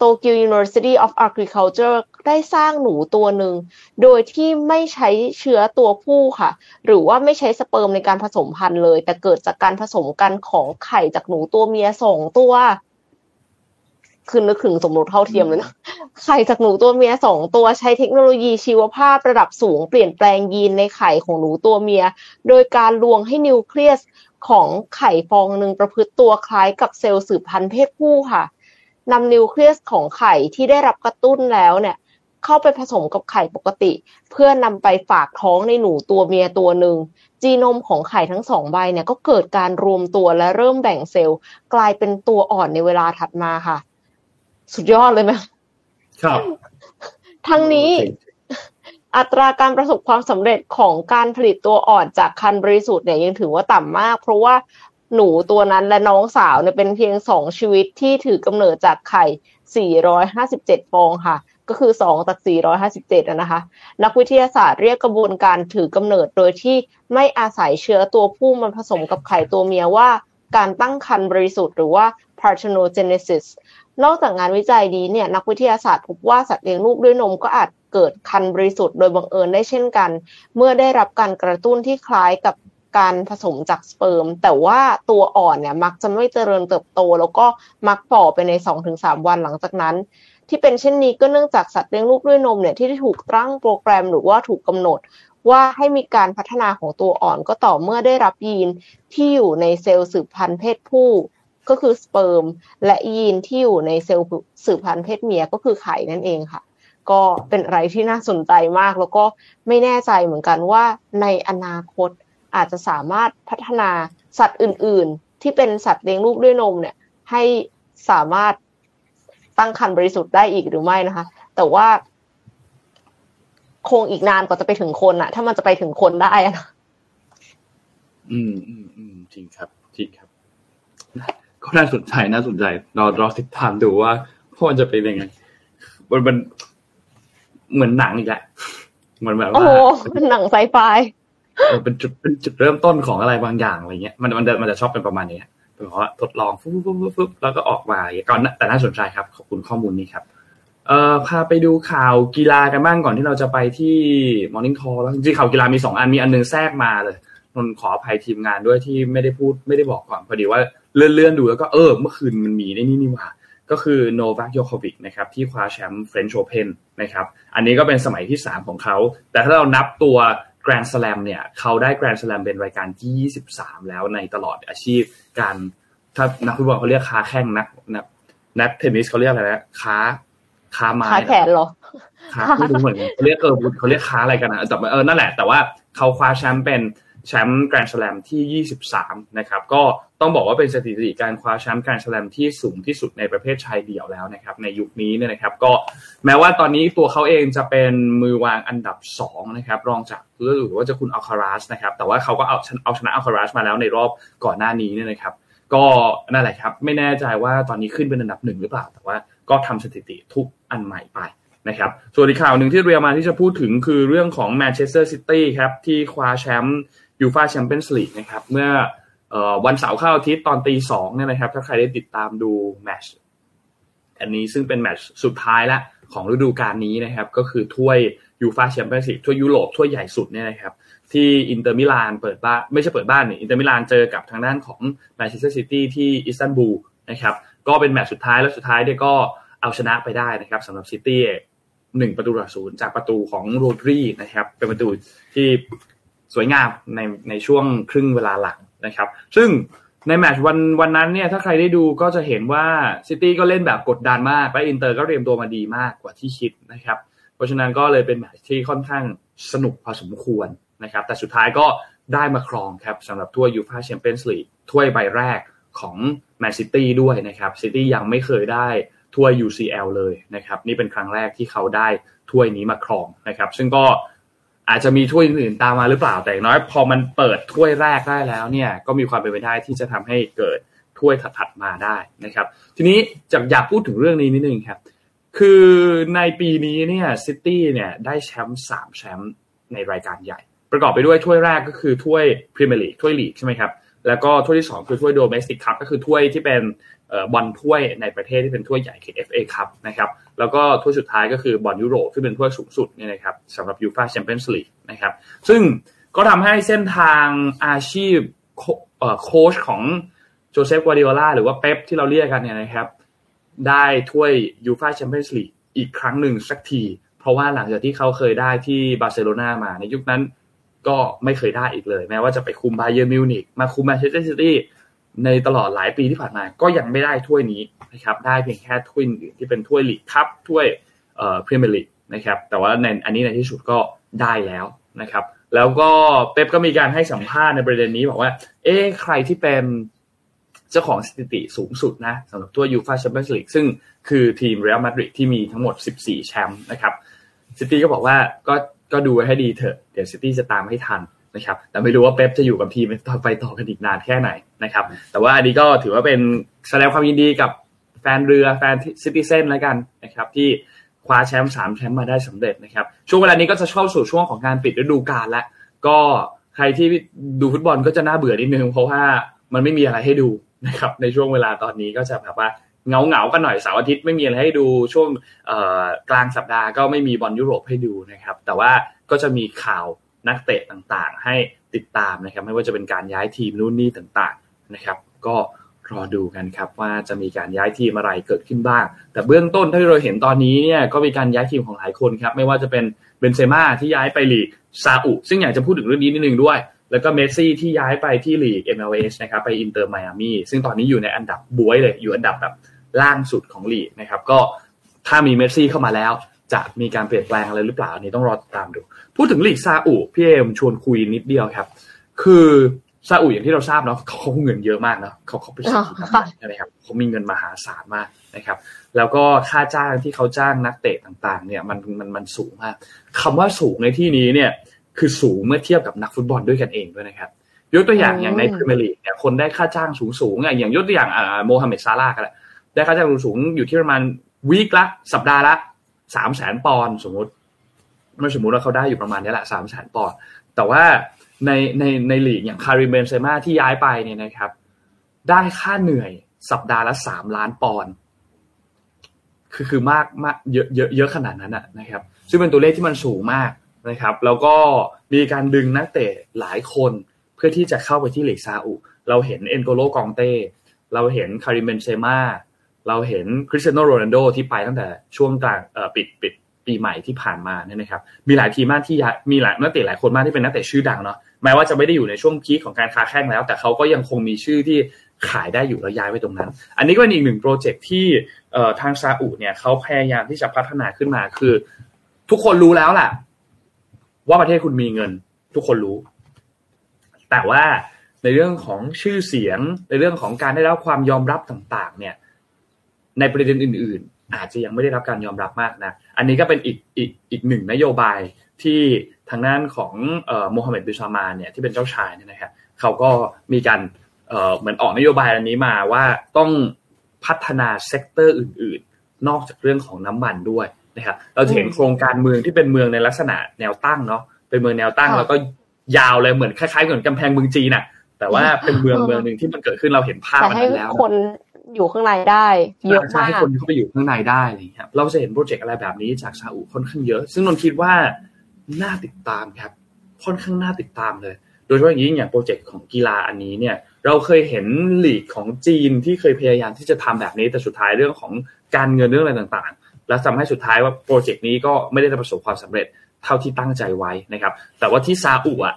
Tokyo University of Agriculture ได้สร้างหนูตัวหนึ่ง โดยที่ไม่ใช้เชื้อตัวผู้ค่ะ หรือว่าไม่ใช้สเปิร์มในการผสมพันธุ์เลย แต่เกิดจากการผสมกันของไข่จากหนูตัวเมียสองตัวคือนึกถึงสมรสเท่าเทียมเลยนะไข่จากหนูตัวเมียสองตัวใช้เทคโนโลยีชีวภาพระดับสูงเปลี่ยนแปลงยีนในไข่ของหนูตัวเมีย โดยการลวงให้นิวเคลียสของไข่ฟองหนึ่งประพฤติตัวคล้ายกับเซลล์สืบพันธุ์เพศผู้ค่ะนำนิวเคลียสของไข่ที่ได้รับกระตุ้นแล้วเนี่ย เข้าไปผสมกับไข่ปกติ เพื่อนำไปฝากท้องในหนูตัวเมียตัวหนึ่งจีโนมของไข่ทั้งสองใบเนี่ยก็เกิดการรวมตัวและเริ่มแบ่งเซลล์กลายเป็นตัวอ่อนในเวลาถัดมาค่ะ สุดยอดเลยไหมครับ ทั้งนี้อัตราการประสบความสำเร็จของการผลิตตัวอ่อนจากคันบริสุทธิ์เนี่ยยังถือว่าต่ำมาก เพราะว่าหนูตัวนั้นและน้องสาวเนี่ยเป็นเพียงสองชีวิตที่ถือกำเนิดจากไข่ 457 ฟองค่ะ ก็คือ2จาก457นะคะ นักวิทยาศาสตร์เรียกกระบวนการถือกำเนิดโดยที่ไม่อาศัยเชื้อตัวผู้มันผสมกับไข่ตัวเมียว่า การตั้งครรภ์บริสุทธิ์หรือว่า parthenogenesis นอกจากงานวิจัยนี้เนี่ยนักวิทยาศาสตร์พบว่าสัตว์เลี้ยงลูกด้วยนมก็อาจเกิดคันบริสุทธิ์โดยบังเอิญได้เช่นกัน เมื่อได้รับการกระตุ้นที่คล้ายกับการผสมจากสเปิร์ม แต่ว่าตัวอ่อนเนี่ยมักจะไม่เจริญเติบโต แล้วก็มักฝ่อไปในสองถึงสามวันหลังจากนั้น ที่เป็นเช่นนี้ก็เนื่องจากสัตว์เลี้ยงลูกด้วยนมเนี่ยที่ได้ถูกตั้งโปรแกรมหรือว่าถูกกำหนด ว่าให้มีการพัฒนาของตัวอ่อนก็ต่อเมื่อได้รับยีนที่อยู่ในเซลล์สืบพันธุ์เพศผู้ก็คือสเปิร์มและยีนที่อยู่ในเซลล์สืบพันธุ์เพศเมียก็คือไข่นั่นเองค่ะ ก็เป็นอะไรที่น่าสนใจมาก แล้วก็ไม่แน่ใจเหมือนกันว่าในอนาคตอาจจะสามารถพัฒนาสัตว์อื่น ๆ ที่เป็นสัตว์เลี้ยงลูกด้วยนมเนี่ยให้สามารถ ตั้งครรภ์บริสุทธิ์ได้อีกหรือไม่นะคะ แต่ว่า คงอีกนานกว่าจะไปถึงคนอะถ้ามันจะไปถึงคนได้อะนะอืมอืมอืมจริงครับจริงครับก็น่าสนใจน่าสนใจรอรอติดตามดูว่าพมันจะเป็นยังไงมันมันเหมือนหนังอีกแหละเหมือนแบบว่าโอ้เป็นหนังไซไฟเป็นจุดเป็นจุดเริ่มต้นของอะไรบางอย่างอะไรเงี้ยมันมันจะมันจะชอบเป็นประมาณนี้ เพราะว่าทดลองฟุ๊บฟุ๊บฟุ๊บแล้วก็ออกมาก่อนแต่น่าสนใจครับ ขอบคุณข้อมูลนี้ครับเอ่อพาไปดูข่าวกีฬากันบ้างก่อนที่เราจะไปที่ Morning Call แล้วจริงๆข่าวกีฬามีสองอันมีอันนึงแทรกมาเลยนนขออภัยทีมงานด้วยที่ไม่ได้พูดไม่ได้บอกก่อนพอดีว่าเลื่อนเลื่อนดูแล้วก็เออเมื่อคืนมันมีในนี่นี่ว่า ก็คือโนวัคยอโควิชนะครับที่คว้าแชมป์เฟรนช์โอเพนนะครับอันนี้ก็เป็นสมัยที่ 3 ของเขา แต่ถ้าเรานับตัว แกรนด์สแลมเนี่ยเขาได้แกรนด์สแลมเป็นรายการที่ 23 แล้วในตลอดอาชีพการถ้านักฟุตบอลเขาเรียกค้าแข้งนักนักนักเทนนิสเขาเรียกอะไรนะค้าค้าไม้ค้าแขนเหรอค้าไม่รู้เหมือนเขาเรียกเออเขาเรียกค้าอะไรกันนะแต่เออนั่นแหละ แต่ว่าเขาคว้าแชมป์เป็น แชมป์แกรนด์สแลมที่ 23 นะครับ ก็ต้องบอกว่าเป็นสถิติการคว้าแชมป์แกรนด์สแลมที่สูงที่สุดในประเภทชายเดี่ยวแล้วนะครับ ในยุคนี้เนี่ยนะครับ ก็แม้ว่าตอนนี้ตัวเขาเองจะเป็นมือวางอันดับ 2 นะครับ รองจากหรือว่าจะคุณอัลคาราสนะครับ แต่ว่าเขาก็เอาเอาชนะอัลคาราสมาแล้วในรอบก่อนหน้านี้เนี่ยนะครับ ก็นั่นแหละครับ ไม่แน่ใจว่าตอนนี้ขึ้นเป็นอันดับหนึ่งหรือเปล่า แต่ว่าก็ทำสถิติทุกอันใหม่ไปนะครับส่วนอีกข่าวหนึ่งที่เตรียมมาที่จะพูดถึงคือเรื่องของแมนเชสเตอร์ซิตี้ครับที่คว้าแชมป์ ยูฟาแชมเปี้ยนส์ลีกนะครับเมื่อวันเสาร์เข้าอาทิตย์ตอนตีสองเนี่ยนะครับ ถ้าใครได้ติดตามดูแมตช์อันนี้ซึ่งเป็นแมตช์สุดท้ายละของฤดูกาลนี้นะครับ ก็คือถ้วยยูฟาแชมเปี้ยนส์ลีกถ้วยยุโรปถ้วยใหญ่สุดเนี่ยนะครับที่อินเตอร์มิลานเปิดบ้านไม่ใช่เปิดบ้านเนี่ยอินเตอร์มิลานเจอกับทางด้านของแมนเชสเตอร์ซิตี้ที่อิสตันบูลนะครับก็เป็นแมตช์สุดท้ายแล้วสุดท้ายเนี่ยก็เอาชนะไปได้นะครับสำหรับซิตี้หนึ่งประตูต่อศูนย์จากประตูของโรดรีนะครับเป็นประตูที่ สวยงามในในช่วงครึ่งเวลาหลังนะครับ ซึ่งในแมตช์วันวันนั้นเนี่ยถ้าใครได้ดูก็จะเห็นว่าซิตี้ก็เล่นแบบกดดันมาก และอินเตอร์ก็เตรียมตัวมาดีมากกว่าที่คิดนะครับ เพราะฉะนั้นก็เลยเป็นแมตช์ที่ค่อนข้างสนุกพอสมควรนะครับ แต่สุดท้ายก็ได้มาครองครับสำหรับถ้วยยูฟ่าแชมเปี้ยนส์ลีกถ้วยใบแรกของแมนซิตี้ด้วยนะครับซิตี้ยังไม่เคยได้ถ้วย UCL เลยนะครับ นี่เป็นครั้งแรกที่เขาได้ถ้วยนี้มาครองนะครับ ซึ่งก็ อาจจะมีถ้วยอื่นตามมาหรือเปล่าแต่น้อย พอมันเปิดถ้วยแรกได้แล้วเนี่ย ก็มีความเป็นไปได้ที่จะทำให้เกิดถ้วยถัดๆมาได้นะครับ ทีนี้จากอยากพูดถึงเรื่องนี้นิดนึงครับ คือในปีนี้เนี่ยซิตี้เนี่ยได้แชมป์สามแชมป์ในรายการใหญ่ ประกอบไปด้วยถ้วยแรกก็คือถ้วยพรีเมียร์ลีกถ้วยลีกใช่ไหมครับแล้วก็ถ้วยที่ 2 คือถ้วย domestic cup ก็คือถ้วยที่เป็น บอลถ้วยในประเทศที่เป็นถ้วยใหญ่คือ FA คัพนะครับแล้วก็ถ้วยสุดท้ายก็คือบอลยุโรปที่เป็นถ้วยสูงสุดเนี่ยนะครับสำหรับยูฟาแชมเปี้ยนส์ลีกนะครับซึ่งก็ทำให้เส้นทางอาชีพโค้ชของโจเซฟกัวดิโอลาหรือว่าเป๊ปที่เราเรียกกันเนี่ยนะครับ ได้ถ้วยยูฟาแชมเปี้ยนส์ลีกอีกครั้งหนึ่งสักที เพราะว่าหลังจากที่เขาเคยได้ที่บาร์เซโลนามาในยุคนั้นก็ไม่เคยได้อีกเลย แม้ว่าจะไปคุมบาเยิร์นมิวนิกมาคุมแมนเชสเตอร์ซิตี้ ในตลอดหลายปีที่ผ่านมาก็ยังไม่ได้ถ้วยนี้นะครับได้เพียงแค่ถ้วยอื่นที่เป็นถ้วยลีกคัพถ้วยเอ่อพรีเมียร์ลีกนะครับแต่ว่าในอันนี้ในที่สุดก็ได้แล้วนะครับแล้วก็เป๊ปก็มีการให้สัมภาษณ์ในประเด็นนี้บอกว่า เอ๊ใครที่เป็นเจ้าของสถิติสูงสุดนะสำหรับถ้วยยูฟาแชมเปี้ยนส์ลีกซึ่งคือทีมเรอัลมาดริดที่มีทั้งหมด 14 แชมป์นะครับซิตี้ก็บอกว่าก็ก็ดูให้ดีเถอะ เดี๋ยวซิตี้จะตามให้ทัน นะครับแต่ไม่รู้ว่าเป๊ปจะอยู่กับทีมต่อไปต่อกันอีกนานแค่ไหนนะครับ แต่ว่าอันนี้ก็ถือว่าเป็นแสดงความยินดีกับแฟนเรือแฟนซิตี้เซนแล้วกันนะครับ ที่คว้าแชมป์สามแชมป์มาได้สำเร็จนะครับ ช่วงเวลานี้ก็จะเข้าสู่ช่วงของการปิดฤดูกาลแล้วก็ใครที่ดูฟุตบอลก็จะน่าเบื่อนิดนึง เพราะว่ามันไม่มีอะไรให้ดูนะครับในช่วงเวลาตอนนี้ก็จะแบบว่าเงาเงากันหน่อยเสาร์อาทิตย์ไม่มีอะไรให้ดูช่วงกลางสัปดาห์ก็ไม่มีบอลยุโรปให้ดูนะครับ แต่ว่าก็จะมีข่าว นักเตะต่างๆ ให้ติดตามนะครับไม่ว่าจะเป็นการย้ายทีมนู่นนี่ต่างๆนะครับ ก็รอดูกันครับว่าจะมีการย้ายทีมอะไรเกิดขึ้นบ้าง แต่เบื้องต้นที่เราเห็นตอนนี้เนี่ยก็มีการย้ายทีมของหลายคนครับไม่ว่าจะเป็นเบนเซม่าที่ย้ายไปลีกซาอุซึ่งอยากจะพูดถึงเรื่องนี้นิดนึงด้วย แล้วก็เมสซี่ที่ย้ายไปที่ลีก MLS นะครับไปอินเตอร์ไมอามีซึ่งตอนนี้อยู่ในอันดับบ๊วยเลยอยู่อันดับแบบล่างสุดของลีกนะครับก็ถ้ามีเมสซี่เข้ามาแล้ว จะมีการเปลี่ยนแปลงอะไรหรือเปล่าอันนี้ต้องรอติดตามดู พูดถึงลีกซาอุพี่เอมชวนคุยนิดเดียวครับ คือซาอุอย่างที่เราทราบเนาะเขาเงินเยอะมากเนาะเขาเขาไปซื้อใช่ไหมครับเขามีเงินมหาศาลมากนะครับ แล้วก็ค่าจ้างที่เขาจ้างนักเตะต่างๆ เนี่ยมันมันมันสูงมากคำว่าสูงในที่นี้เนี่ยคือสูงเมื่อเทียบกับนักฟุตบอลด้วยกันเองด้วยนะครับยกตัวอย่างอย่างในพรีเมียร์ลีกเนี่ยคนได้ค่าจ้างสูงสูงอย่างยกตัวอย่างอ่าโมฮัมเหม็ดซาร่าก็แหละได้ค่าจ้างสูงอยู่ที่ประมาณวีคละสัปดาห์ละ สามแสนปอนด์สมมติไม่สมมติว่าเขาได้อยู่ประมาณนี้แหละสามแสนปอนด์แต่ว่าในในในลีกอย่างคาริเบนเซมาที่ย้ายไปเนี่ยนะครับ ได้ค่าเหนื่อยสัปดาห์ละสามล้านปอนด์คือคือมากมากเยอะเยอะเยอะขนาดนั้นนะครับ ซึ่งเป็นตัวเลขที่มันสูงมากนะครับ แล้วก็มีการดึงนักเตะหลายคนเพื่อที่จะเข้าไปที่ลีกซาอุ เราเห็นเอ็นโกโลกองเต้ เราเห็นคาริเบนเซมา เราเห็นคริสเตียโนโรนัลโดที่ไปตั้งแต่ช่วงกลางปิดปิดปีใหม่ที่ผ่านมาเนี่ยนะครับ มีหลายทีมมากที่มีหลายนักเตะหลายคนมากที่เป็นนักเตะชื่อดังเนาะแม้ว่าจะไม่ได้อยู่ในช่วงพีคของการค้าแข่งแล้ว แต่เขาก็ยังคงมีชื่อที่ขายได้อยู่แล้วย้ายไปตรงนั้น อันนี้ก็เป็นอีกหนึ่งโปรเจกต์ที่ทางซาอุเนี่ยเขาพยายามที่จะพัฒนาขึ้นมาคือ ทุกคนรู้แล้วแหละว่าประเทศคุณมีเงิน ทุกคนรู้ แต่ว่าในเรื่องของชื่อเสียงในเรื่องของการได้รับความยอมรับต่าง ๆ เนี่ย ในประเด็นอื่น ๆ อาจจะยังไม่ได้รับการยอมรับมากนะอันนี้ก็เป็นอีกอีกอีกหนึ่งนโยบายที่ทางด้านของโมฮัมเหม็ดบินซัลมานเนี่ยที่เป็นเจ้าชายเนี่ยนะครับเขาก็มีการเหมือนออกนโยบายอันนี้มาว่าต้องพัฒนา sector อื่น ๆ นอกจากเรื่องของน้ำมันด้วยนะครับเราจะเห็นโครงการเมืองที่เป็นเมืองในลักษณะแนวตั้งเนาะเป็นเมืองแนวตั้งแล้วก็ยาวเลยเหมือนคล้ายๆเหมือนกำแพงเมืองจีนน่ะแต่ว่าเป็นเมืองเมืองหนึ่งที่มันเกิดขึ้นเราเห็นภาพมันแล้วคน อยู่ข้างในได้เยอะมากให้คนเข้าไปอยู่ข้างในได้อะไรอย่างเงี้ยเราจะเห็นโปรเจกต์อะไรแบบนี้จากซาอุค่อนข้างเยอะ ซึ่งนนคิดว่าน่าติดตามครับค่อนข้างน่าติดตามเลย โดยเฉพาะอย่างยิ่งอย่างโปรเจกต์ของกีฬาอันนี้เนี่ย เราเคยเห็นลีกของจีนที่เคยพยายามที่จะทำแบบนี้แต่สุดท้ายเรื่องของการเงินเรื่องอะไรต่างๆ แล้วทำให้สุดท้ายว่าโปรเจกต์นี้ก็ไม่ได้ประสบความสำเร็จเท่าที่ตั้งใจไว้นะครับ แต่ว่าที่ซาอุอะ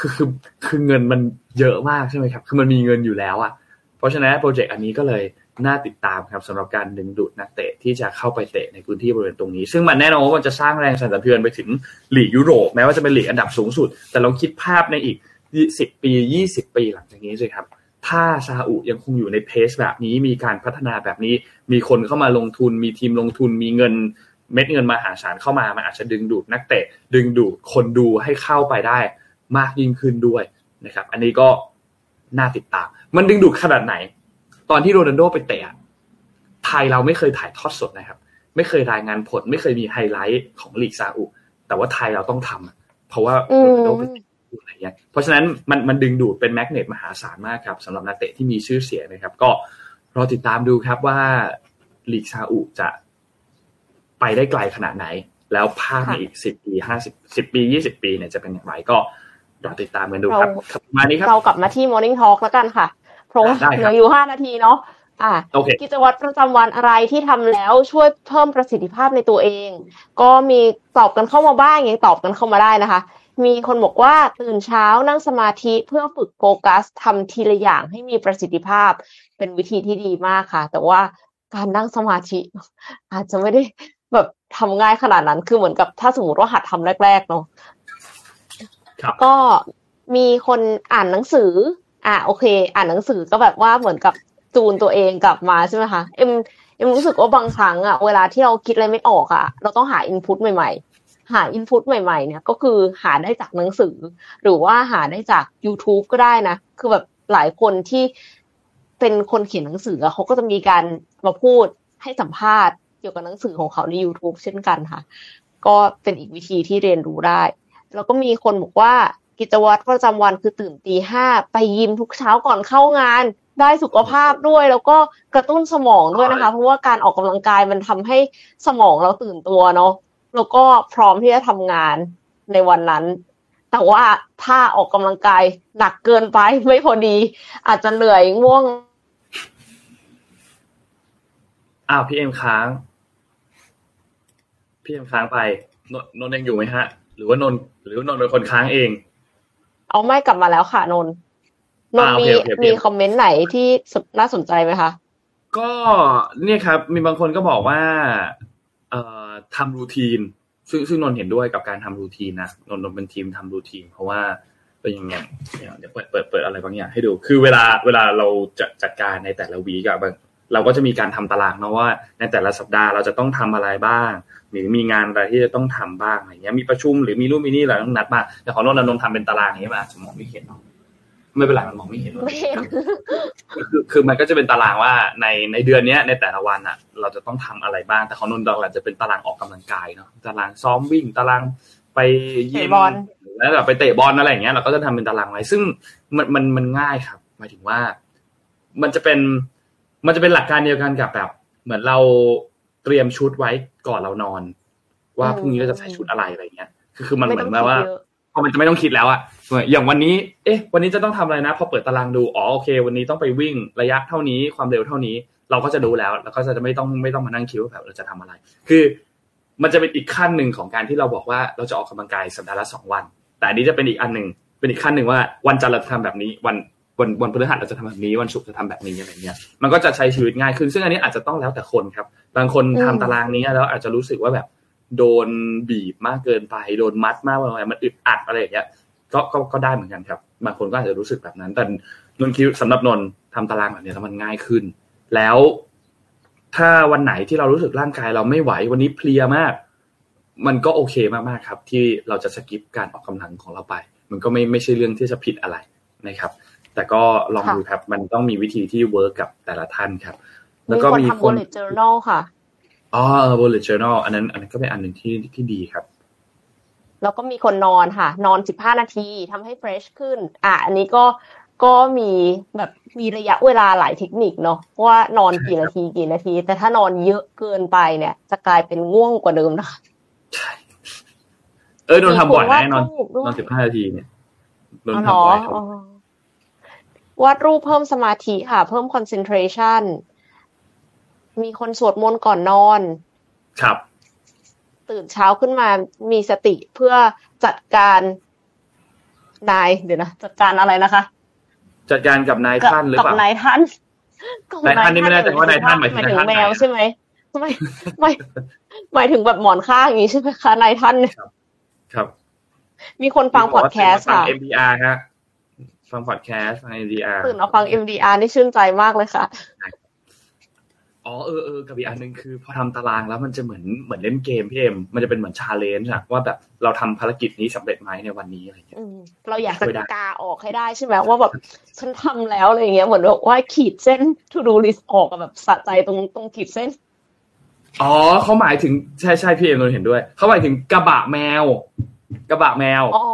คือคือคือเงินมันเยอะมากใช่ไหมครับ คือมันมีเงินอยู่แล้วอะ เพราะฉะนั้นโปรเจกต์อันนี้ก็เลยน่าติดตามครับสำหรับการดึงดูดนักเตะที่จะเข้าไปเตะในพื้นที่บริเวณตรงนี้ ซึ่งมันแน่นอนว่ามันจะสร้างแรงสั่นสะเทือนไปถึงหลีกยุโรปแม้ว่าจะเป็นหลีกอันดับสูงสุด แต่ลองคิดภาพในอีกสิบปียี่สิบปีหลังจากนี้สิครับ ถ้าซาอุยังคงอยู่ในเพสแบบนี้มีการพัฒนาแบบนี้ มีคนเข้ามาลงทุน มีทีมลงทุนมีเงินเม็ดเงินมาหาศาลเข้ามามันอาจจะดึงดูดนักเตะ ดึงดูดคนดูให้เข้าไปได้มากยิ่งขึ้นด้วยนะครับ อันนี้ก็ น่าติดตาม มันดึงดูดขนาดไหน ตอนที่โรนัลโดไปเตะไทยเราไม่เคยถ่ายทอดสดนะครับ ไม่เคยรายงานผล ไม่เคยมีไฮไลท์ของลีกซาอุ แต่ว่าไทยเราต้องทำเพราะว่าโรนัลโดเป็นอะไรอย่างเงี้ยเพราะฉะนั้นมันมันดึงดูดเป็น magnet มหาศาลมากครับสำหรับนักเตะที่มีชื่อเสียงนะครับ ก็รอติดตามดูครับว่าลีกซาอุจะไปได้ไกลขนาดไหน แล้วภาพในอีกสิบปีห้าสิบสิบปียี่สิบปีเนี่ยจะเป็นอย่างไรก็ รอติดตามกันดูครับมานี้ครับเรากลับมาที่ Morning Talk แล้วกันค่ะเพราะเหลืออยู่ห้านาทีเนาะอ่ากิจวัตรประจำวันอะไรที่ทำแล้วช่วยเพิ่มประสิทธิภาพในตัวเอง ก็มีตอบกันเข้ามาบ้างยังตอบกันเข้ามาได้นะคะ มีคนบอกว่าตื่นเช้านั่งสมาธิเพื่อฝึกโฟกัสทำทีละอย่างให้มีประสิทธิภาพ เป็นวิธีที่ดีมากค่ะ แต่ว่าการนั่งสมาธิ อาจจะไม่ได้แบบทำง่ายขนาดนั้นคือเหมือนกับถ้าสมมติว่าหัดทำแรกๆเนาะ ก็มีคนอ่านหนังสือ อะโอเค อ่านหนังสือก็แบบว่าเหมือนกับจูนตัวเองกลับมาใช่ไหมคะเอ็มเอ็มรู้สึกว่าบางครั้งอะเวลาที่เราคิดอะไรไม่ออกอะเราต้องหาอินพุตใหม่ ๆ หาอินพุตใหม่ๆเนี่ยก็คือหาได้จากหนังสือ หรือว่าหาได้จาก YouTube ก็ได้นะ คือแบบหลายคนที่เป็นคนเขียนหนังสือเขาก็จะมีการมาพูดให้สัมภาษณ์เกี่ยวกับหนังสือของเขาใน YouTube เช่นกันค่ะ ก็เป็นอีกวิธีที่เรียนรู้ได้ แล้วก็มีคนบอกว่ากิจวัตรประจำวันคือตื่นตีห้าไปยิมทุกเช้าก่อนเข้างาน ได้สุขภาพด้วย แล้วก็กระตุ้นสมองด้วยนะคะ เพราะว่าการออกกำลังกายมันทำให้สมองเราตื่นตัวเนาะแล้วก็พร้อมที่จะทำงานในวันนั้น แต่ว่าถ้าออกกำลังกายหนักเกินไปไม่พอดี อาจจะเหนื่อยง่วงอ้าวพี่เอ็มค้าง พี่เอ็มค้างไปนนนยังอยู่ไหมฮะ หรือว่านนหรือว่านนเป็นคนค้างเอง เอาไม่กลับมาแล้วค่ะนนนนมีมีคอมเมนต์ไหนที่น่าสนใจไหมคะก็เนี่ยครับ มีบางคนก็บอกว่า เอ่อทำรูทีน ซึ่งซึ่งนนเห็นด้วยกับการทำรูทีนนะนนนเป็นทีมทำรูทีน เพราะว่าเป็นยังไงเดี๋ยวเปิดเปิดเปิดอะไรบางอย่างให้ดู คือเวลาเวลาเราจะจัดการในแต่ละวีกับบาง เราก็จะมีการทำตารางเนาะว่า ในแต่ละสัปดาห์เราจะต้องทำอะไรบ้าง หรือมีงานอะไรที่จะต้องทำบ้างอะไรเงี้ยมีประชุมหรือมีนู่นมีนี่อะไรต้องนัดมาแต่ของนนท์นนท์ทำเป็นตารางอย่างนี้มาจะมองไม่เห็นเนาะไม่เป็นไรมันมองไม่เห็นไม่เห็นคือคือมันก็จะเป็นตารางว่าในในเดือนนี้ในแต่ละวันอะ เราจะต้องทำอะไรบ้างแต่ของนนท์เราจะเป็นตารางออกกำลังกายเนาะตารางซ้อมวิ่งตารางไปยิมแล้วแบบไปเตะบอลอะไรอย่างเงี้ยเราก็จะทำเป็นตารางไว้ ซึ่งมันมันมันง่ายครับหมายถึงว่า มันจะเป็น มันจะเป็นหลักการเดียวกันกับแบบ เหมือนเราเตรียมชุดไว้ก่อนเรานอน ว่าพรุ่งนี้เราจะใส่ชุดอะไรอะไรเงี้ยคือคือมันเหมือนแบบว่าพอมันจะไม่ต้องคิดแล้วอะอย่างวันนี้ เอ๊ะ วันนี้จะต้องทำอะไรนะ พอเปิดตารางดู อ๋อ โอเค วันนี้ต้องไปวิ่งระยะเท่านี้ ความเร็วเท่านี้ เราก็จะดูแล้ว แล้วก็จะไม่ต้องไม่ต้องมานั่งคิดว่าแบบเราจะทำอะไร คือ มันจะเป็นอีกขั้นหนึ่งของการที่เราบอกว่าเราจะออกกำลังกายสัปดาห์ละสองวัน แต่อันนี้จะเป็นอีกอันหนึ่ง เป็นอีกขั้นหนึ่งว่าวันจันทร์เราจะทำแบบนี้ วัน วันวันพฤหัสเราจะทำแบบนี้วันศุกร์จะทำแบบนี้อะไรเงี้ยมันก็จะใช้ชีวิตง่ายขึ้นซึ่งอันนี้อาจจะต้องแล้วแต่คนครับ บางคนทำตารางนี้แล้วอาจจะรู้สึกว่าแบบโดนบีบมากเกินไปโดนมัดมากไปมันอึดอัดอะไรอย่างเงี้ยก็ก็ก็ได้เหมือนกันครับ บางคนก็อาจจะรู้สึกแบบนั้น แต่นนคิดสำหรับนนทำตารางแบบนี้แล้วมันง่ายขึ้น แล้ว ถ้าวันไหนที่เรารู้สึกร่างกายเราไม่ไหววันนี้เพลียมาก มันก็โอเคมากๆครับ ที่เราจะ skip การออกกำลังของเราไป มันก็ไม่ไม่ใช่เรื่องที่จะผิดอะไรนะครับ แต่ก็ลองดูครับ มันต้องมีวิธีที่ work กับแต่ละท่านครับ แล้วก็มีคน bullet journal ค่ะอ๋อ bullet journal อันนั้น อันนั้นก็เป็นอันหนึ่งที่ที่ดีครับแล้วก็มีคนนอนค่ะ นอนสิบห้านาทีทำให้เฟรชขึ้น อะ อันนี้ก็ก็มีแบบมีระยะเวลาหลายเทคนิคเนาะว่านอนกี่นาทีกี่นาที แต่ถ้านอนเยอะเกินไปเนี่ย จะกลายเป็นง่วงกว่าเดิมนะใช่เออโดนทำบ่อยแน่นอนนอนสิบห้านาทีเนี่ยโดนทำบ่อย วาดรูปเพิ่มสมาธิค่ะ เพิ่มคอนเซนเทรชันมีคนสวดมนต์ก่อนนอน ครับ ตื่นเช้าขึ้นมามีสติเพื่อจัดการนายเดี๋ยวนะ จัดการอะไรนะคะ จัดการกับนายท่านหรือเปล่ากับนายท่านนายท่านนี่ไม่แน่ใจว่านายท่านหมายถึงแมวใช่ไหมไม่ไม่หมายถึงแบบหมอนข้างอย่างนี้ใช่ไหมคะนายท่านเนี่ยครับ มีคนฟังพอดแคสต์ค่ะฟัง MDR ครับ ฟังพอดแคสต์ฟัง MDR ตื่นมาฟัง MDR นี่ชื่นใจมากเลยค่ะ อ๋อเออเออกับอีกอันหนึ่งคือ พอทำตารางแล้วมันจะเหมือนเหมือนเล่นเกมพี่เอ็มมันจะเป็นเหมือน challenge อะว่าแบบเราทำภารกิจนี้สำเร็จไหมในวันนี้อะไรเงี้ยเราอยากจะกาออกให้ได้ใช่ไหมว่าแบบฉันทำแล้วอะไรเงี้ยเหมือนแบบว่าขีดเส้น to do list ออกแบบสะใจตรงตรงขีดเส้นอ๋อเขาหมายถึงใช่ใช่พี่เอ็มเราเห็นด้วย เขาหมายถึงกระบะแมว กระบะแมวอ๋อ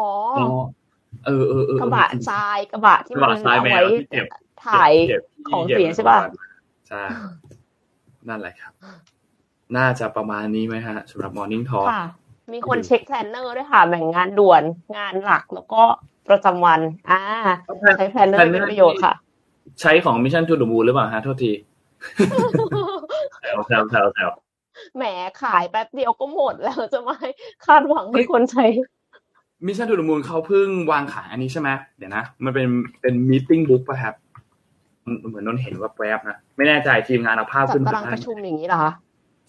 เออเออเออกระบะทรายกระบะที่มันเอาไว้ถ่ายของเสียใช่ป่ะใช่นั่นแหละครับ น่าจะประมาณนี้ไหมฮะสำหรับ Morning Talk ค่ะ มีคนเช็ค planner ด้วยค่ะ แบ่งงานด่วนงานหลักแล้วก็ประจำวัน อ่า ใช้ planner เป็นประโยชน์ค่ะ ใช้ของ Mission to the Moon หรือเปล่าฮะโทษทีแซวแซวแซวแซวแหมขายแป๊บเดียวก็หมดแล้วจะไม่คาดหวังให้คนใช้ Mission to the Moon เขาเพิ่งวางขายอันนี้ใช่ไหมเดี๋ยวนะ มันเป็นเป็น meeting book ป่ะครับ เหมือนนนเห็นว่าแวบนะ ไม่แน่ใจทีมงานเอาภาพขึ้นมาประชุมอย่างนี้เหรอคะ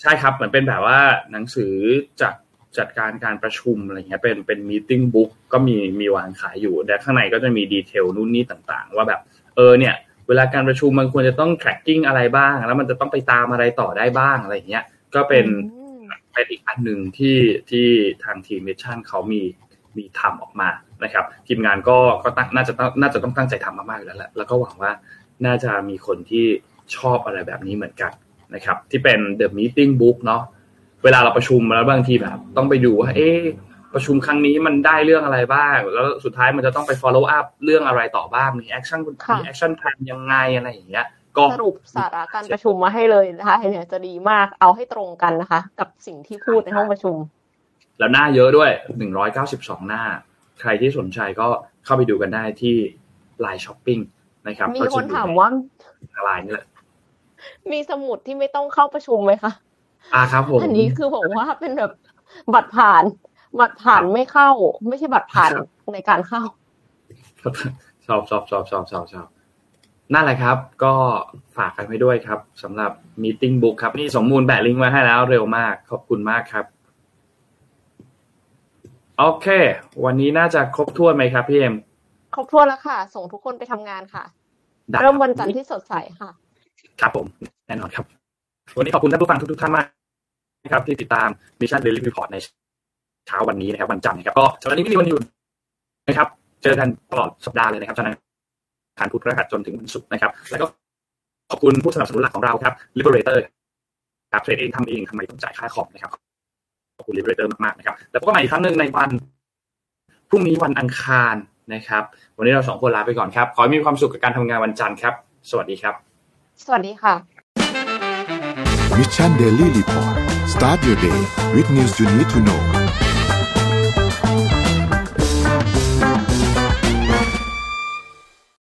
ใช่ครับ เหมือนเป็นแบบว่าหนังสือจัดจัดการการประชุมอะไรเงี้ยเป็นเป็น meeting book ก็มีมีวางขายอยู่แต่ข้างในก็จะมี detail นู่นนี่ต่างๆ ว่าแบบ เออเนี่ย เวลาการประชุมมันควรจะต้อง tracking อะไรบ้าง แล้วมันจะต้องไปตามอะไรต่อได้บ้างอะไรเงี้ยก็เป็นเป็นอีกอันหนึ่งที่ที่ทางทีม Mission เขามี มีทำออกมานะครับ ทีมงานก็ก็ตั้งน่าจะน่าจะต้องตั้งใจทำมากๆอยู่แล้วแหละแล้วก็หวังว่าน่าจะมีคนที่ชอบอะไรแบบนี้เหมือนกันนะครับ ที่เป็น The Meeting Book เนาะเวลาเราประชุมแล้วบางทีแบบต้องไปดูว่าเอ๊ประชุมครั้งนี้มันได้เรื่องอะไรบ้าง แล้วสุดท้ายมันจะต้องไป follow up เรื่องอะไรต่อบ้างมี action มี action plan ยังไงอะไรอย่างเงี้ยก็สรุปสาระการประชุมมาให้เลยนะคะเนี่ยจะดีมากเอาให้ตรงกันนะคะ กับสิ่งที่พูดในห้องประชุม แล้วหน้าเยอะด้วยหนึ่งร้อยเก้าสิบสองหน้า ใครที่สนใจก็เข้าไปดูกันได้ที่ Line Shopping นะครับมีคนถามว่าอะไรนี่แหละมีสมุดที่ไม่ต้องเข้าประชุมไหมคะอ่าครับผมอันนี้คือผมว่าเป็นแบบบัตรผ่าน บัตรผ่านไม่เข้า ไม่ใช่บัตรผ่านในการเข้าชอบชอบชอบชอบชอบชอบนั่นแหละครับ ก็ฝากกันไว้ด้วยครับสำหรับ Meeting Book ครับ นี่สมมูลแบะลิงก์มาให้แล้วเร็วมาก ขอบคุณมากครับ โอเค วันนี้น่าจะครบถ้วนไหมครับพี่เอ็มครบถ้วนแล้วค่ะ ส่งทุกคนไปทำงานค่ะได้คบเริ่มวันจันทร์ที่สดใสค่ะ ครับผม แน่นอนครับ วันนี้ขอบคุณท่านผู้ฟังทุกๆท่านมากนะครับที่ติดตาม Mission Daily Report ในเช้าวันนี้นะครับ วันจันทร์นะครับก็สัปดาห์นี้ไม่มีวันหยุดนะครับ เจอกันตลอดสัปดาห์เลยนะครับฉะนั้นผ่านพุธพฤหัสจนถึงวันศุกร์นะครับ แล้วก็ขอบคุณผู้สนับสนุนหลักของเราครับ Liberator ครับเทรดเองทำเองทำไมต้องจ่ายค่าคอมนะครับข อบคุณ Liberator มากๆนะครับแล้วพบกันใหม่อีกครั้งหนึ่งในวันพรุ่งนี้วันอังคารนะครับ วันนี้เราสองคนลาไปก่อนครับ ขอให้มีความสุขกับการทำงานวันจันทร์ครับ สวัสดีครับ สวัสดีค่ะ Mission Daily Report start your day with news you need to know